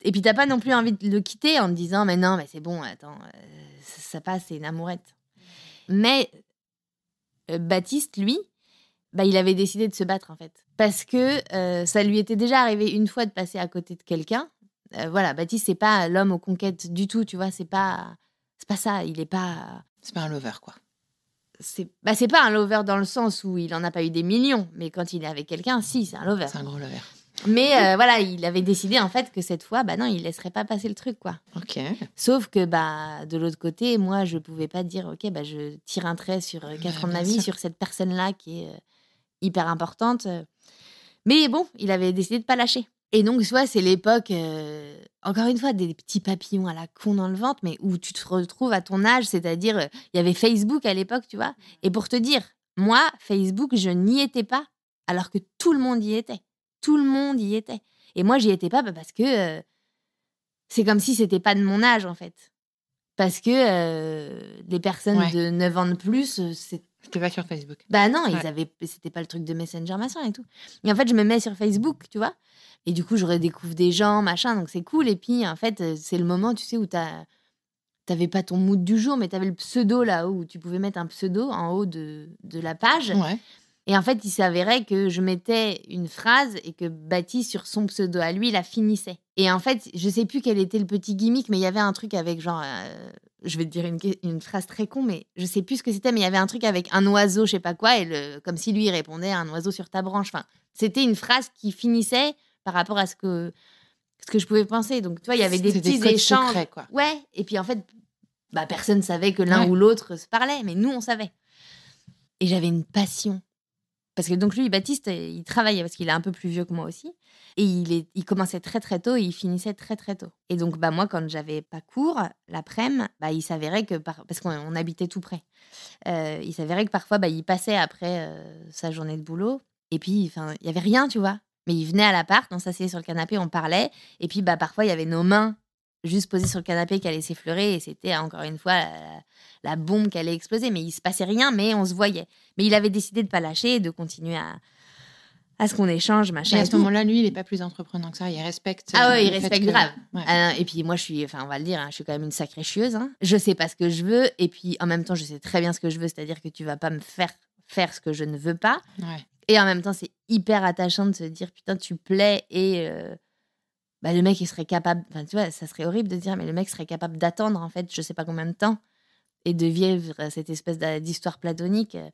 [SPEAKER 2] Et puis t'as pas non plus envie de le quitter en te disant, mais non, mais c'est bon, attends, euh, ça, ça passe, c'est une amourette. Mais euh, Baptiste, lui, bah, il avait décidé de se battre en fait. Parce que euh, ça lui était déjà arrivé une fois de passer à côté de quelqu'un. Euh, voilà, Baptiste, c'est pas l'homme aux conquêtes du tout, tu vois, c'est pas, c'est pas ça. Il est pas,
[SPEAKER 1] C'est pas un lover, quoi.
[SPEAKER 2] c'est, bah, c'est pas un lover dans le sens où il en a pas eu des millions, mais quand il est avec quelqu'un, si, c'est un lover.
[SPEAKER 1] C'est un gros lover.
[SPEAKER 2] Mais euh, voilà, il avait décidé en fait que cette fois, bah non, il laisserait pas passer le truc, quoi.
[SPEAKER 1] Ok.
[SPEAKER 2] Sauf que bah de l'autre côté, moi, je pouvais pas dire, ok, bah je tire un trait sur euh, quatre ans de ma vie
[SPEAKER 1] sûr.
[SPEAKER 2] sur cette personne-là qui est hyper importante. euh. Mais bon, il avait décidé de pas lâcher. Et donc, soit c'est l'époque, euh, encore une fois, des petits papillons à la con dans le ventre, mais où tu te retrouves à ton âge, c'est-à-dire, euh, il y avait Facebook à l'époque, tu vois. Et pour te dire, moi, Facebook, je n'y étais pas, alors que tout le monde y était. Tout le monde y était. Et moi, j'y étais pas bah, parce que euh, c'est comme si c'était pas de mon âge, en fait. Parce que euh, les personnes
[SPEAKER 1] Ouais.
[SPEAKER 2] de 9 ans de plus, euh, c'est
[SPEAKER 1] C'était pas sur Facebook.
[SPEAKER 2] bah non, ils avaient, c'était pas le truc de Messenger, machin et tout. Et en fait, je me mets sur Facebook, tu vois. Et du coup, je redécouvre des gens, machin, donc c'est cool. Et puis, en fait, euh, c'est le moment, tu sais, où t'as t'avais pas ton mood du jour, mais t'avais le pseudo là où tu pouvais mettre un pseudo en haut de, de la page.
[SPEAKER 1] Ouais.
[SPEAKER 2] Et en fait, il s'avérait que je mettais une phrase et que Baptiste, sur son pseudo à lui, la finissait. Et en fait, je sais plus quel était le petit gimmick, mais il y avait un truc avec genre. euh, je vais te dire une, une phrase très con, mais je sais plus ce que c'était, mais il y avait un truc avec un oiseau, je sais pas quoi, et le, comme si lui répondait un oiseau sur ta branche. Enfin, c'était une phrase qui finissait par rapport à ce que, ce que je pouvais penser. Donc, tu vois, il y avait des petits
[SPEAKER 1] codes
[SPEAKER 2] échanges.
[SPEAKER 1] secrets, quoi.
[SPEAKER 2] Ouais, et puis en fait, bah, personne savait que l'un
[SPEAKER 1] Ouais.
[SPEAKER 2] ou l'autre se parlait, mais nous, on savait. Et j'avais une passion. Parce que donc lui, Baptiste, il travaillait parce qu'il est un peu plus vieux que moi aussi. Et il, est, il commençait très très tôt et il finissait très très tôt. Et donc bah, moi, quand j'avais pas cours, l'après-midi, bah, il s'avérait que, par- parce qu'on on habitait tout près, euh, il s'avérait que parfois, bah, il passait après euh, sa journée de boulot. Et puis, il y avait rien, tu vois. Mais il venait à l'appart, on s'asseyait sur le canapé, on parlait. Et puis, bah, parfois, il y avait nos mains juste posées sur le canapé qui allaient s'effleurer. Et c'était, encore une fois, la, la bombe qui allait exploser. Mais il se passait rien, mais on se voyait. Mais il avait décidé de pas lâcher et de continuer à, à ce qu'on échange, machin.
[SPEAKER 1] Et à ce moment-là, lui, il est pas plus entreprenant que ça. Il respecte.
[SPEAKER 2] Ah
[SPEAKER 1] euh,
[SPEAKER 2] ouais, il
[SPEAKER 1] le fait
[SPEAKER 2] respecte
[SPEAKER 1] que-
[SPEAKER 2] grave.
[SPEAKER 1] Ouais.
[SPEAKER 2] Ah, et puis moi, je suis, enfin, on va le dire, hein, je suis quand même une sacrée chieuse. hein. Je sais pas ce que je veux, et puis en même temps, je sais très bien ce que je veux, c'est-à-dire que tu vas pas me faire faire ce que je ne veux pas.
[SPEAKER 1] Ouais.
[SPEAKER 2] Et en même temps, c'est hyper attachant de se dire putain, tu plais et euh, bah, le mec, il serait capable. Enfin, tu vois, ça serait horrible de dire, mais le mec serait capable d'attendre en fait, je sais pas combien de temps et de vivre cette espèce d'histoire platonique. euh,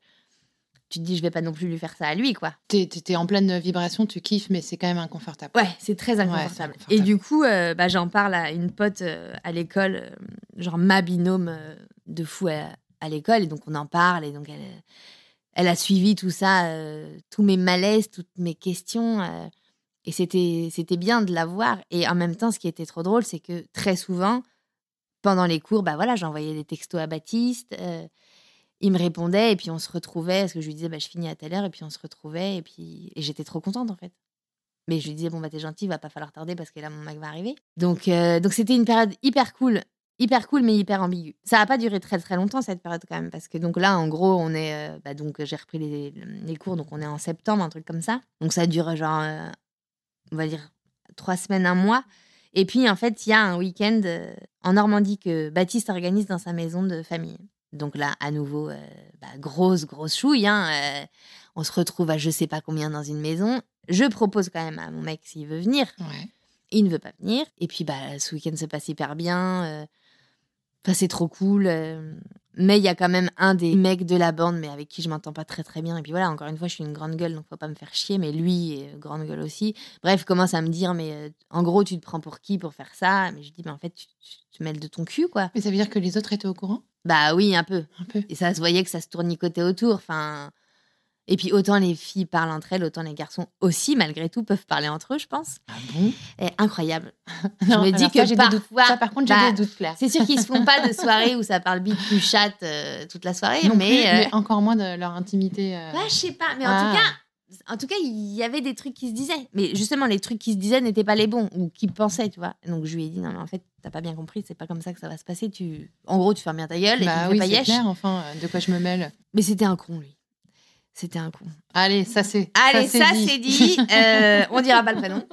[SPEAKER 2] Tu te dis, je vais pas non plus lui faire ça à lui, quoi.
[SPEAKER 1] T'es t'es en pleine vibration, tu kiffes, mais c'est quand même inconfortable.
[SPEAKER 2] Ouais, c'est très inconfortable.
[SPEAKER 1] inconfortable.
[SPEAKER 2] Et du coup, euh, bah, j'en parle à une pote euh, à l'école, euh, genre ma binôme de fou à, à l'école. Et donc, on en parle. Et donc, elle, elle a suivi tout ça, tous mes malaises, toutes mes questions. Et c'était bien de la voir. Et en même temps, ce qui était trop drôle, c'est que très souvent, pendant les cours, bah voilà, j'envoyais des textos à Baptiste. euh, il me répondait et puis on se retrouvait parce que je lui disais bah, je finis à telle heure et puis on se retrouvait et puis j'étais trop contente en fait. Mais je lui disais bon bah t'es gentil, va pas falloir tarder parce que là mon mec va arriver. Donc euh, donc c'était une période hyper cool, hyper cool mais hyper ambiguë. Ça a pas duré très très longtemps cette période quand même parce que donc là en gros on est euh, bah, donc j'ai repris les, les cours donc on est en septembre un truc comme ça. Donc ça dure genre on va dire trois semaines un mois. Et puis en fait il y a un week-end euh, en Normandie que Baptiste organise dans sa maison de famille. Donc là, à nouveau, euh, bah, grosse, grosse chouille. hein, euh, on se retrouve à je sais pas combien dans une maison. Je propose quand même à mon mec s'il veut venir.
[SPEAKER 1] Ouais.
[SPEAKER 2] Il ne veut pas venir. Et puis, bah, ce week-end se passe hyper bien. euh, c'est trop cool. Mais il y a quand même un des mecs de la bande, mais avec qui je m'entends pas très très bien. Et puis voilà, encore une fois, je suis une grande gueule, donc faut pas me faire chier. Mais lui est euh, grande gueule aussi. Bref, commence à me dire, mais euh, en gros, tu te prends pour qui pour faire ça? Mais je dis, mais en fait, tu, tu, tu mêles de ton cul, quoi.
[SPEAKER 1] Mais ça veut dire que les autres étaient au courant?
[SPEAKER 2] Bah oui, un peu.
[SPEAKER 1] Un peu.
[SPEAKER 2] Et ça se voyait que ça se tournicotait autour. Enfin, et puis autant les filles parlent entre elles, autant les garçons aussi, malgré tout, peuvent parler entre eux, je pense.
[SPEAKER 1] Ah bon?
[SPEAKER 2] Et incroyable.
[SPEAKER 1] Non,
[SPEAKER 2] me dis que
[SPEAKER 1] ça, j'ai des doutes.
[SPEAKER 2] parfois-
[SPEAKER 1] Ça, par contre, j'ai
[SPEAKER 2] bah,
[SPEAKER 1] des doutes, Claire.
[SPEAKER 2] C'est sûr qu'ils se font pas de soirée où ça parle bite plus chatte euh, toute la soirée,
[SPEAKER 1] Non
[SPEAKER 2] mais,
[SPEAKER 1] plus,
[SPEAKER 2] euh,
[SPEAKER 1] mais encore moins de leur intimité. euh,
[SPEAKER 2] ouais, je sais pas. Mais en
[SPEAKER 1] Ah.
[SPEAKER 2] tout cas, en tout cas, il y avait des trucs qui se disaient. Mais justement, les trucs qui se disaient n'étaient pas les bons ou qui pensaient, tu vois. Donc je lui ai dit non, mais en fait, t'as pas bien compris. C'est pas comme ça que ça va se passer. Tu, en gros, tu fermes bien ta gueule et
[SPEAKER 1] Bah
[SPEAKER 2] tu
[SPEAKER 1] oui,
[SPEAKER 2] fais pas
[SPEAKER 1] clair, enfin, euh, de quoi je me mêle.
[SPEAKER 2] Mais c'était un con, lui. C'était un con.
[SPEAKER 1] Allez, ça c'est.
[SPEAKER 2] Allez, ça,
[SPEAKER 1] dit.
[SPEAKER 2] c'est dit. Euh, on dira pas le prénom.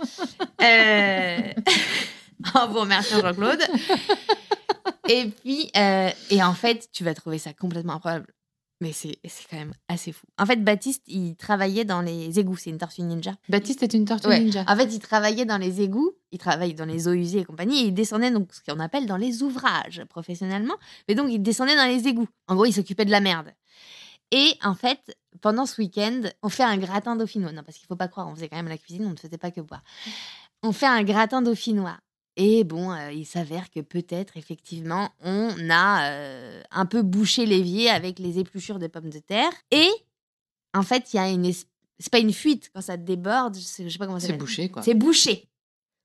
[SPEAKER 2] Euh... en vous remerciant, Jean-Claude. Et puis, euh, et en fait, tu vas trouver ça complètement improbable. Mais c'est c'est quand même assez fou. En fait, Baptiste, il travaillait dans les égouts. C'est une tortue ninja.
[SPEAKER 1] Baptiste est une tortue
[SPEAKER 2] Ouais.
[SPEAKER 1] ninja.
[SPEAKER 2] En fait, il travaillait dans les égouts, il travaille dans les eaux usées et compagnie, et il descendait donc ce qu'on appelle dans les ouvrages professionnellement. Mais donc, il descendait dans les égouts. En gros, il s'occupait de la merde. Et en fait, pendant ce week-end, on fait un gratin dauphinois. Non, parce qu'il faut pas croire, on faisait quand même la cuisine, on ne faisait pas que boire. On fait un gratin dauphinois. Et bon, euh, il s'avère que peut-être, effectivement, on a euh, un peu bouché l'évier avec les épluchures de pommes de terre. Et en fait, il y a une. es- C'est pas une fuite quand ça déborde, je sais, pas comment ça
[SPEAKER 1] C'est bouché, quoi.
[SPEAKER 2] C'est bouché.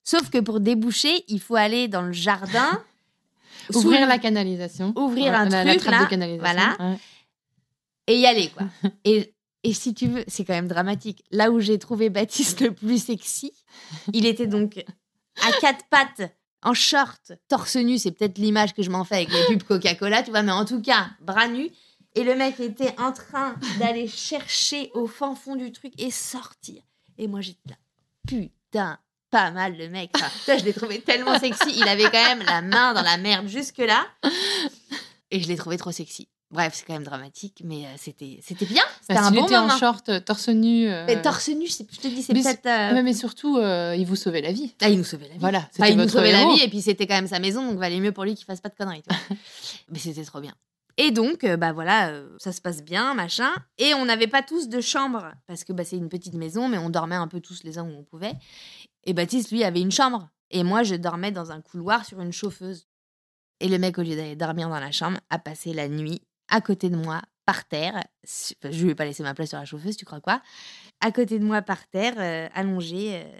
[SPEAKER 2] Sauf que pour déboucher, il faut aller dans le jardin.
[SPEAKER 1] Ouvrir la canalisation.
[SPEAKER 2] Ouvrir un
[SPEAKER 1] la, la
[SPEAKER 2] truc,
[SPEAKER 1] trappe
[SPEAKER 2] là,
[SPEAKER 1] de canalisation.
[SPEAKER 2] voilà.
[SPEAKER 1] Ouais.
[SPEAKER 2] Et y aller, quoi. et, et si tu veux, c'est quand même dramatique. Là où j'ai trouvé Baptiste le plus sexy, il était donc à quatre pattes, en short, torse nu. C'est peut-être l'image que je m'en fais avec les pubs Coca-Cola, tu vois, mais en tout cas, bras nus. Et le mec était en train d'aller chercher au fin fond du truc et sortir. Et moi, j'étais là. Putain, pas mal le mec. Enfin, je l'ai trouvé tellement sexy. Il avait quand même la main dans la merde jusque-là. Et je l'ai trouvé trop sexy. Bref, c'est quand même dramatique, mais euh, c'était c'était bien. C'était
[SPEAKER 1] Bah,
[SPEAKER 2] un bon moment.
[SPEAKER 1] en short, euh, torse nu. euh,
[SPEAKER 2] Mais torse nu, je te dis, c'est peut-être. euh,
[SPEAKER 1] mais surtout, euh, il vous sauvait la vie.
[SPEAKER 2] Ah, il nous sauvait la vie.
[SPEAKER 1] Voilà,
[SPEAKER 2] Enfin, il nous sauvait la vie et puis c'était quand même sa maison, donc valait mieux pour lui qu'il fasse pas de conneries. tu vois. Mais c'était trop bien. Et donc, euh, bah voilà, euh, ça se passe bien, machin. Et on n'avait pas tous de chambre parce que bah, c'est une petite maison, mais on dormait un peu tous les uns où on pouvait. Et Baptiste, lui, avait une chambre. Et moi, je dormais dans un couloir sur une chauffeuse. Et le mec, au lieu d'aller dormir dans la chambre, a passé la nuit à côté de moi, par terre. Je lui ai pas laissé ma place sur la chauffeuse, tu crois quoi? À côté de moi, par terre, euh, allongé. euh,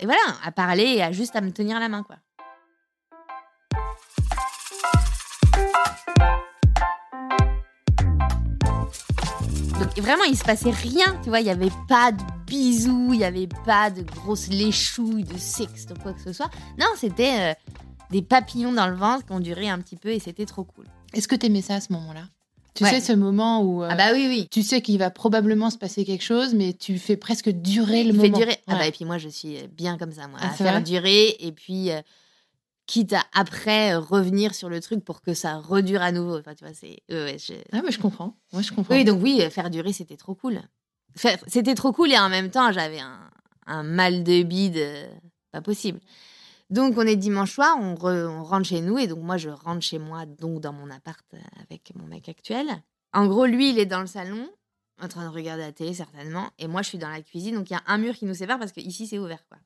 [SPEAKER 2] et voilà, à parler et à juste à me tenir la main, quoi. Donc vraiment, il se passait rien, tu vois, il y avait pas de bisous, il y avait pas de grosses léchouilles, de sexe, de quoi que ce soit. Non, c'était euh, des papillons dans le ventre qui ont duré un petit peu et c'était trop cool.
[SPEAKER 1] Est-ce que t'aimais ça à ce moment-là? Tu
[SPEAKER 2] Ouais.
[SPEAKER 1] sais, ce moment où euh,
[SPEAKER 2] Ah bah oui, oui.
[SPEAKER 1] tu sais qu'il va probablement se passer quelque chose, mais tu fais presque durer le
[SPEAKER 2] Il fait
[SPEAKER 1] moment.
[SPEAKER 2] durer. Ah bah, et puis moi, je suis bien comme ça, moi,
[SPEAKER 1] Ah,
[SPEAKER 2] à faire durer et puis euh, quitte à après euh, revenir sur le truc pour que ça redure à nouveau. Enfin, tu vois, c'est. ouais, je-
[SPEAKER 1] Ah, mais je comprends. Moi, je comprends.
[SPEAKER 2] Oui, donc oui, faire durer, c'était trop cool. Faire- C'était trop cool et en même temps, j'avais un, un mal de bide euh, pas possible. Donc, on est dimanche soir, on, re- on rentre chez nous et donc moi, je rentre chez moi, donc dans mon appart euh, avec mon mec actuel. En gros, lui, il est dans le salon, en train de regarder la télé certainement, et moi, je suis dans la cuisine. Donc, il y a un mur qui nous sépare parce que ici, c'est ouvert, quoi.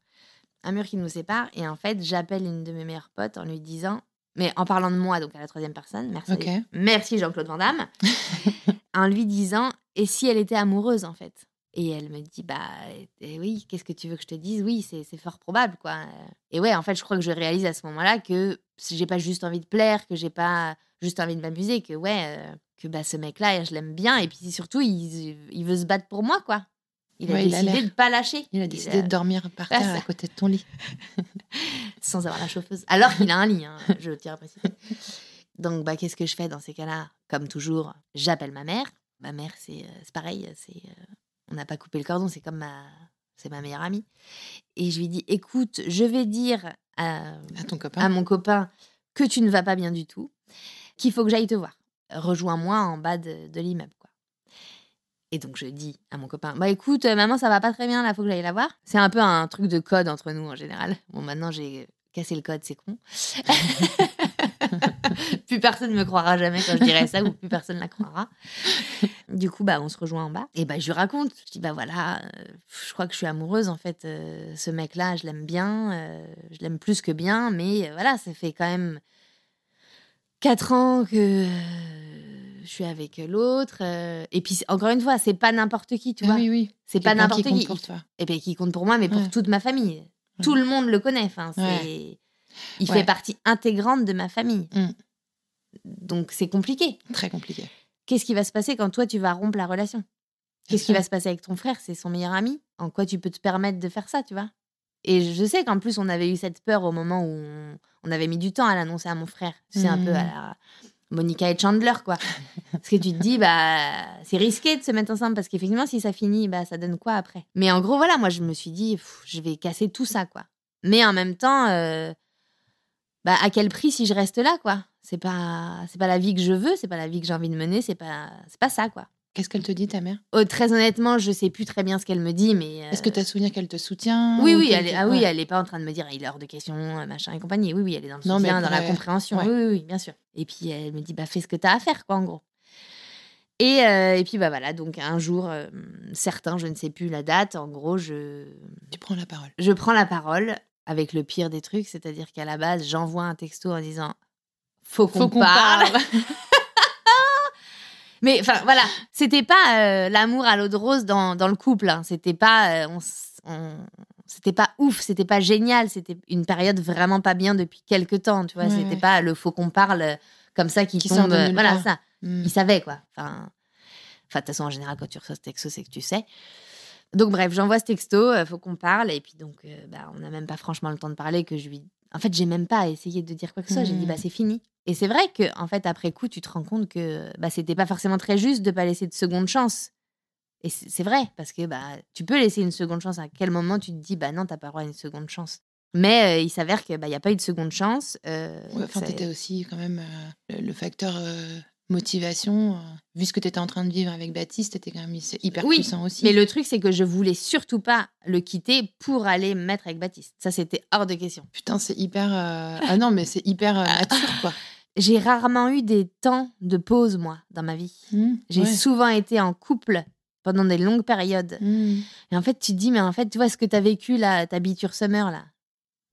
[SPEAKER 2] Un mur qui nous sépare et en fait, j'appelle une de mes meilleures potes en lui disant, mais en parlant de moi, donc à la troisième personne, merci,
[SPEAKER 1] Ok.
[SPEAKER 2] merci Jean-Claude Van Damme, en lui disant et si elle était amoureuse en fait? Et elle me dit bah eh oui qu'est-ce que tu veux que je te dise? Oui c'est fort probable quoi et ouais en fait je crois que je réalise à ce moment-là que j'ai pas juste envie de plaire que j'ai pas juste envie de m'amuser que ouais euh, que bah ce mec là je l'aime bien et puis surtout il, il veut se battre pour moi quoi il a
[SPEAKER 1] Ouais, il a
[SPEAKER 2] décidé de pas lâcher
[SPEAKER 1] Il a décidé de dormir par
[SPEAKER 2] Ouais,
[SPEAKER 1] terre à côté de ton lit.
[SPEAKER 2] sans avoir la chauffeuse. Alors qu'il a un lit, hein, je tiens à préciser. Donc, bah, qu'est-ce que je fais dans ces cas-là? Comme toujours, j'appelle ma mère. Ma mère, c'est euh, c'est pareil. C'est, euh, on n'a pas coupé le cordon, c'est comme ma, c'est ma meilleure amie. Et je lui dis, écoute, je vais dire à,
[SPEAKER 1] À ton copain.
[SPEAKER 2] à mon copain que tu ne vas pas bien du tout, qu'il faut que j'aille te voir. Rejoins-moi en bas de, de l'immeuble, quoi. Et donc je dis à mon copain, bah écoute, euh, maman, ça va pas très bien, là, faut que j'aille la voir. C'est un peu un truc de code entre nous en général. Bon, maintenant j'ai cassé le code, c'est con. plus personne me croira jamais quand je dirai ça, ou plus personne la croira. Du coup, bah on se rejoint en bas. Et bah je lui raconte. Je dis, bah voilà, euh, je crois que je suis amoureuse en fait. euh, ce mec-là, je l'aime bien, euh, je l'aime plus que bien, mais voilà, ça fait quand même quatre ans que je suis avec l'autre. et puis encore une fois, c'est pas n'importe qui, tu
[SPEAKER 1] Ah
[SPEAKER 2] vois.
[SPEAKER 1] oui, oui.
[SPEAKER 2] C'est pas n'importe
[SPEAKER 1] qui compte
[SPEAKER 2] qui.
[SPEAKER 1] pour toi.
[SPEAKER 2] Et puis qui compte pour moi, mais pour
[SPEAKER 1] Ouais.
[SPEAKER 2] toute ma famille. Tout le monde le connaît. Enfin, c'est.
[SPEAKER 1] Ouais.
[SPEAKER 2] Il
[SPEAKER 1] Ouais.
[SPEAKER 2] fait partie intégrante de ma famille.
[SPEAKER 1] Mm.
[SPEAKER 2] Donc c'est compliqué.
[SPEAKER 1] Très compliqué.
[SPEAKER 2] Qu'est-ce qui va se passer quand toi tu vas rompre la relation? Qu'est-ce qui va se passer avec ton frère? C'est son meilleur ami? En quoi tu peux te permettre de faire ça, tu vois? Et je sais qu'en plus on avait eu cette peur au moment où on, on avait mis du temps à l'annoncer à mon frère. C'est un
[SPEAKER 1] Mm.
[SPEAKER 2] peu à la Monica et Chandler, quoi. Parce que tu te dis, bah, c'est risqué de se mettre ensemble parce qu'effectivement, si ça finit, bah, ça donne quoi après? Mais en gros, voilà, moi, je me suis dit, pff, je vais casser tout ça, quoi. Mais en même temps, euh, bah, à quel prix si je reste là, quoi? C'est pas, c'est pas la vie que je veux, c'est pas la vie que j'ai envie de mener, c'est pas, c'est pas ça, quoi.
[SPEAKER 1] Qu'est-ce qu'elle te dit, ta mère?
[SPEAKER 2] Oh, très honnêtement, je sais plus très bien ce qu'elle me dit, mais. euh,
[SPEAKER 1] Est-ce que tu as souvenir qu'elle te soutient
[SPEAKER 2] oui,
[SPEAKER 1] ou
[SPEAKER 2] oui, elle est, ah oui, elle est pas en train de me dire il est hors de question, euh, machin et compagnie. Oui, oui, elle est dans le
[SPEAKER 1] Non, mais
[SPEAKER 2] soutien, dans la compréhension.
[SPEAKER 1] ouais.
[SPEAKER 2] Oui, oui, oui, bien sûr. Et puis elle me dit bah fais ce que t'as à faire, quoi, en gros. Et, euh, et puis bah voilà, donc un jour euh, certain, je ne sais plus la date, en gros, je
[SPEAKER 1] Tu prends la parole.
[SPEAKER 2] je prends la parole avec le pire des trucs, c'est-à-dire qu'à la base, j'envoie un texto en disant faut qu'on parle.
[SPEAKER 1] parle.
[SPEAKER 2] Mais enfin voilà, c'était pas euh, l'amour à l'eau de rose dans, dans le couple. hein. C'était pas, euh, on on- c'était pas ouf, c'était pas génial. C'était une période vraiment pas bien depuis quelques temps. Tu vois,
[SPEAKER 1] Ouais,
[SPEAKER 2] c'était
[SPEAKER 1] ouais.
[SPEAKER 2] pas le faut qu'on parle euh, comme ça qui,
[SPEAKER 1] Qui
[SPEAKER 2] tombe. euh, voilà ça.
[SPEAKER 1] Mm.
[SPEAKER 2] Il savait quoi. Enfin, enfin de toute façon en général quand tu reçois ce texto c'est que tu sais. Donc bref, j'envoie ce texto, euh, faut qu'on parle et puis donc euh, bah, on n'a même pas franchement le temps de parler que je lui. En fait, j'ai même pas essayé de dire quoi que ce soit. J'ai dit
[SPEAKER 1] Mhm.
[SPEAKER 2] bah c'est fini. Et c'est vrai que en fait après coup tu te rends compte que bah c'était pas forcément très juste de pas laisser de seconde chance. Et c'est vrai parce que bah tu peux laisser une seconde chance à quel moment tu te dis bah non t'as pas droit à une seconde chance? Mais euh, il s'avère qu'il n'y a pas eu de seconde chance. euh,
[SPEAKER 1] Ouais, enfin,
[SPEAKER 2] ça-
[SPEAKER 1] t'étais aussi quand même euh, le, le facteur motivation. euh, vu ce que t'étais en train de vivre avec Baptiste, c'était quand même hyper
[SPEAKER 2] Oui,
[SPEAKER 1] puissant aussi.
[SPEAKER 2] Mais le truc, c'est que je voulais surtout pas le quitter pour aller me mettre avec Baptiste. Ça, c'était hors de question.
[SPEAKER 1] Putain, c'est hyper. euh, Ah non, mais c'est hyper euh, mature, quoi.
[SPEAKER 2] J'ai rarement eu des temps de pause, moi, dans ma vie.
[SPEAKER 1] Mmh,
[SPEAKER 2] J'ai
[SPEAKER 1] ouais.
[SPEAKER 2] souvent été en couple pendant des longues périodes.
[SPEAKER 1] Mmh.
[SPEAKER 2] Et en fait, tu te dis, mais en fait, tu vois ce que tu as vécu là, ta biture summer là.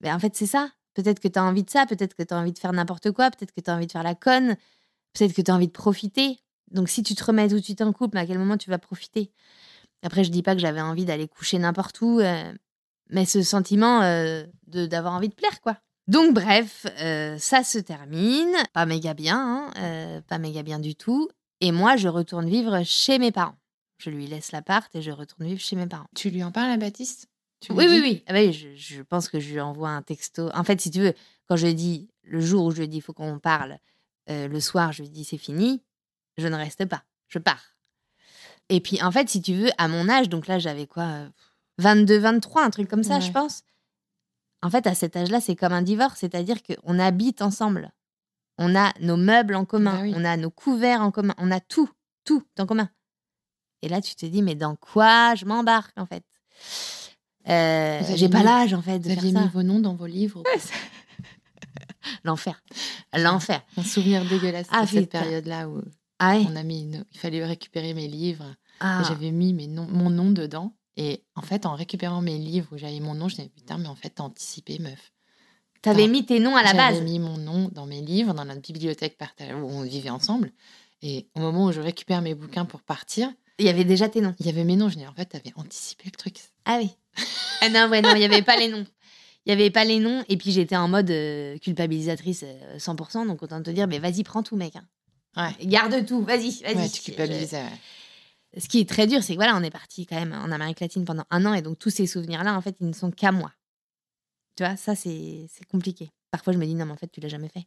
[SPEAKER 2] Mais en fait, c'est ça. Peut-être que tu as envie de ça, peut-être que tu as envie de faire n'importe quoi, peut-être que tu as envie de faire la conne, peut-être que tu as envie de profiter. Donc, si tu te remets tout de suite en couple, à quel moment tu vas profiter? Après, je dis pas que j'avais envie d'aller coucher n'importe où, euh, mais ce sentiment euh, d'avoir envie de plaire, quoi. Donc, bref, euh, ça se termine. Pas méga bien, hein, pas méga bien du tout. Et moi, je retourne vivre chez mes parents. Je lui laisse l'appart et je retourne vivre chez mes parents.
[SPEAKER 1] Tu lui en parles à Baptiste? Tu
[SPEAKER 2] Oui, oui, oui. Ah oui, je, je pense que je lui envoie un texto. En fait, si tu veux, quand je dis le jour où je lui dis faut qu'on parle, euh, le soir, je lui dis c'est fini, je ne reste pas, je pars. Et puis, en fait, si tu veux, à mon âge, donc là, j'avais quoi euh, 22, 23, un truc comme ça, je pense. En fait, à cet âge-là, c'est comme un divorce, c'est-à-dire qu'on habite ensemble. On a nos meubles en commun,
[SPEAKER 1] Bah oui.
[SPEAKER 2] on a nos couverts en commun, on a tout, tout en commun. Et là, tu te dis, mais dans quoi je m'embarque, en fait? Euh, J'ai pas l'âge, en fait, de
[SPEAKER 1] Vous aviez mis vos noms dans vos livres.
[SPEAKER 2] L'enfer. L'enfer.
[SPEAKER 1] Un souvenir dégueulasse
[SPEAKER 2] Ah,
[SPEAKER 1] de cette période-là où
[SPEAKER 2] Ah ouais.
[SPEAKER 1] on a mis une- il fallait récupérer mes livres.
[SPEAKER 2] Ah.
[SPEAKER 1] J'avais mis mes noms- mon nom dedans. Et en fait, en récupérant mes livres où j'avais mon nom, je disais putain, mais en fait, t'as anticipé, meuf.
[SPEAKER 2] T'avais mis tes noms à la
[SPEAKER 1] J'avais
[SPEAKER 2] base.
[SPEAKER 1] mis mon nom dans mes livres, dans notre bibliothèque partagée où on vivait ensemble. Et au moment où je récupère mes bouquins pour partir,
[SPEAKER 2] Il y avait déjà tes noms.
[SPEAKER 1] il y avait mes noms. Je dis en fait, t'avais anticipé le truc.
[SPEAKER 2] Ah oui. ah non, ouais, non, il n'y avait pas les noms. Il n'y avait pas les noms. Et puis j'étais en mode euh, culpabilisatrice euh, 100%. Donc autant te dire, mais vas-y, prends tout, mec. hein.
[SPEAKER 1] Ouais.
[SPEAKER 2] Garde tout, vas-y, vas-y.
[SPEAKER 1] Ouais, tu culpabilisais. ouais.
[SPEAKER 2] Ce qui est très dur, c'est que voilà, on est parti quand même en Amérique latine pendant un an. Et donc tous ces souvenirs-là, en fait, ils ne sont qu'à moi. Tu vois, ça, c'est c'est compliqué. Parfois, je me dis, non, mais en fait, tu l'as jamais fait.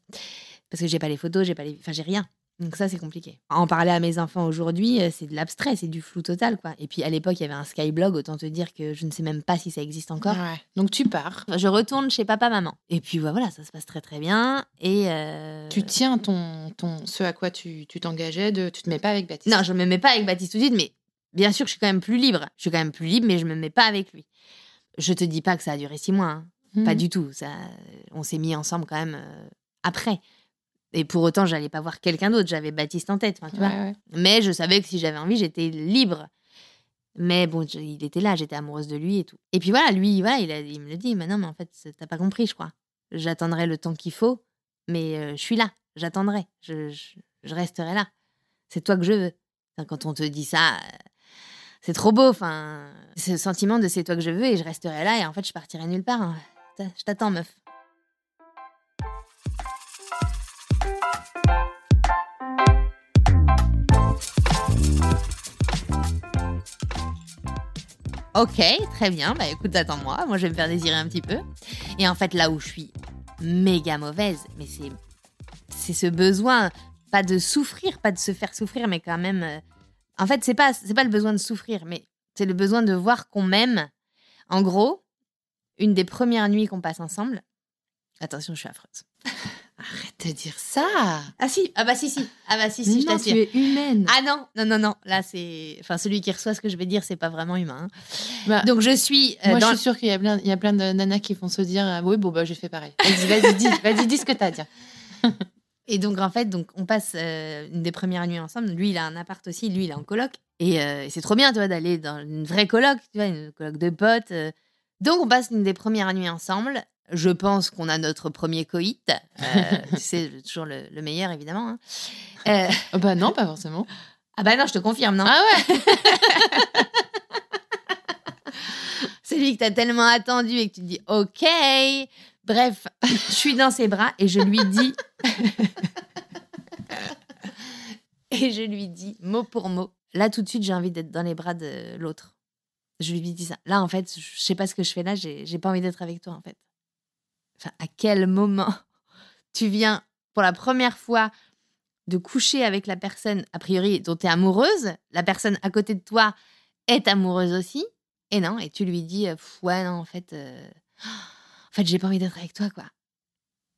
[SPEAKER 2] Parce que j'ai pas les photos, j'ai pas les. Enfin, j'ai rien. Donc ça, c'est compliqué. En parler à mes enfants aujourd'hui, euh, c'est de l'abstrait, c'est du flou total, quoi. Et puis à l'époque, il y avait un Skyblog, autant te dire que je ne sais même pas si ça existe encore.
[SPEAKER 1] Ouais. Donc tu pars.
[SPEAKER 2] Je retourne chez papa, maman. Et puis voilà, ça se passe très très bien. Et euh,
[SPEAKER 1] Tu tiens ton, ton, ce à quoi tu tu t'engageais, de, tu te mets pas avec Baptiste.
[SPEAKER 2] non, je me mets pas avec Baptiste tout de suite, mais bien sûr que je suis quand même plus libre. Je suis quand même plus libre, mais je me mets pas avec lui. Je te dis pas que ça a duré six mois, hein.
[SPEAKER 1] Mhm.
[SPEAKER 2] pas du tout. Ça, on s'est mis ensemble quand même euh, après. Et pour autant, j'allais pas voir quelqu'un d'autre. J'avais Baptiste en tête, tu vois.
[SPEAKER 1] Ouais.
[SPEAKER 2] Mais je savais que si j'avais envie, j'étais libre. Mais bon, je- il était là, j'étais amoureuse de lui et tout. Et puis voilà, lui, voilà, il, a- il me le dit. Mais non, mais en fait, t'as pas compris, je crois. J'attendrai le temps qu'il faut, mais euh, je suis là. J'attendrai. Je, je, je resterai là. C'est toi que je veux. Enfin, quand on te dit ça, euh, c'est trop beau. Enfin, ce sentiment de c'est toi que je veux et je resterai là et en fait, je partirai nulle part. hein. Je t'attends, meuf. Ok, très bien. Bah écoute, attends-moi. Moi, je vais me faire désirer un petit peu. Et en fait, là où je suis méga mauvaise, mais c'est c'est ce besoin, pas de souffrir, pas de se faire souffrir, mais quand même. euh, En fait, c'est pas c'est pas le besoin de souffrir, mais c'est le besoin de voir qu'on m'aime. En gros, une des premières nuits qu'on passe ensemble. Attention, je suis affreuse.
[SPEAKER 1] Arrête de dire ça.
[SPEAKER 2] Ah si, ah bah si si, ah bah si si, je
[SPEAKER 1] non,
[SPEAKER 2] t'assure.
[SPEAKER 1] tu es humaine.
[SPEAKER 2] Ah non, non, non, non. Là, c'est. Enfin, celui qui reçoit ce que je vais dire, c'est pas vraiment humain. hein.
[SPEAKER 1] Bah,
[SPEAKER 2] Donc, je suis. euh,
[SPEAKER 1] Moi,
[SPEAKER 2] dans...
[SPEAKER 1] je suis sûre qu'il y a plein, il y a plein de nanas qui vont se dire ah, Oui, bon, bah, j'ai fait pareil. Vas-y, vas-y, dis, vas-y, dis ce que t'as à dire.
[SPEAKER 2] Et donc, en fait, donc, on passe euh, une des premières nuits ensemble. Lui, il a un appart aussi. Lui, il est en coloc. Et, euh, et c'est trop bien, tu vois, d'aller dans une vraie coloc, tu vois, une coloc de potes. euh. Donc, on passe une des premières nuits ensemble. Je pense qu'on a notre premier coït. Euh, tu sais, toujours le, le meilleur, évidemment. hein. Euh,
[SPEAKER 1] Oh, bah, non, pas forcément.
[SPEAKER 2] ah bah non, je te confirme, non
[SPEAKER 1] Ah ouais
[SPEAKER 2] Celui que t'as tellement attendu et que tu te dis OK. Bref, je suis dans ses bras et je lui dis. et je lui dis, mot pour mot, là tout de suite, j'ai envie d'être dans les bras de l'autre. Je lui dis ça. Là, en fait, je sais pas ce que je fais là, j'ai pas envie d'être avec toi, en fait. À quel moment tu viens pour la première fois de coucher avec la personne, a priori, dont tu es amoureuse, la personne à côté de toi est amoureuse aussi, et non, et tu lui dis, euh, ouais, non, en fait, euh, en fait, j'ai pas envie d'être avec toi, quoi.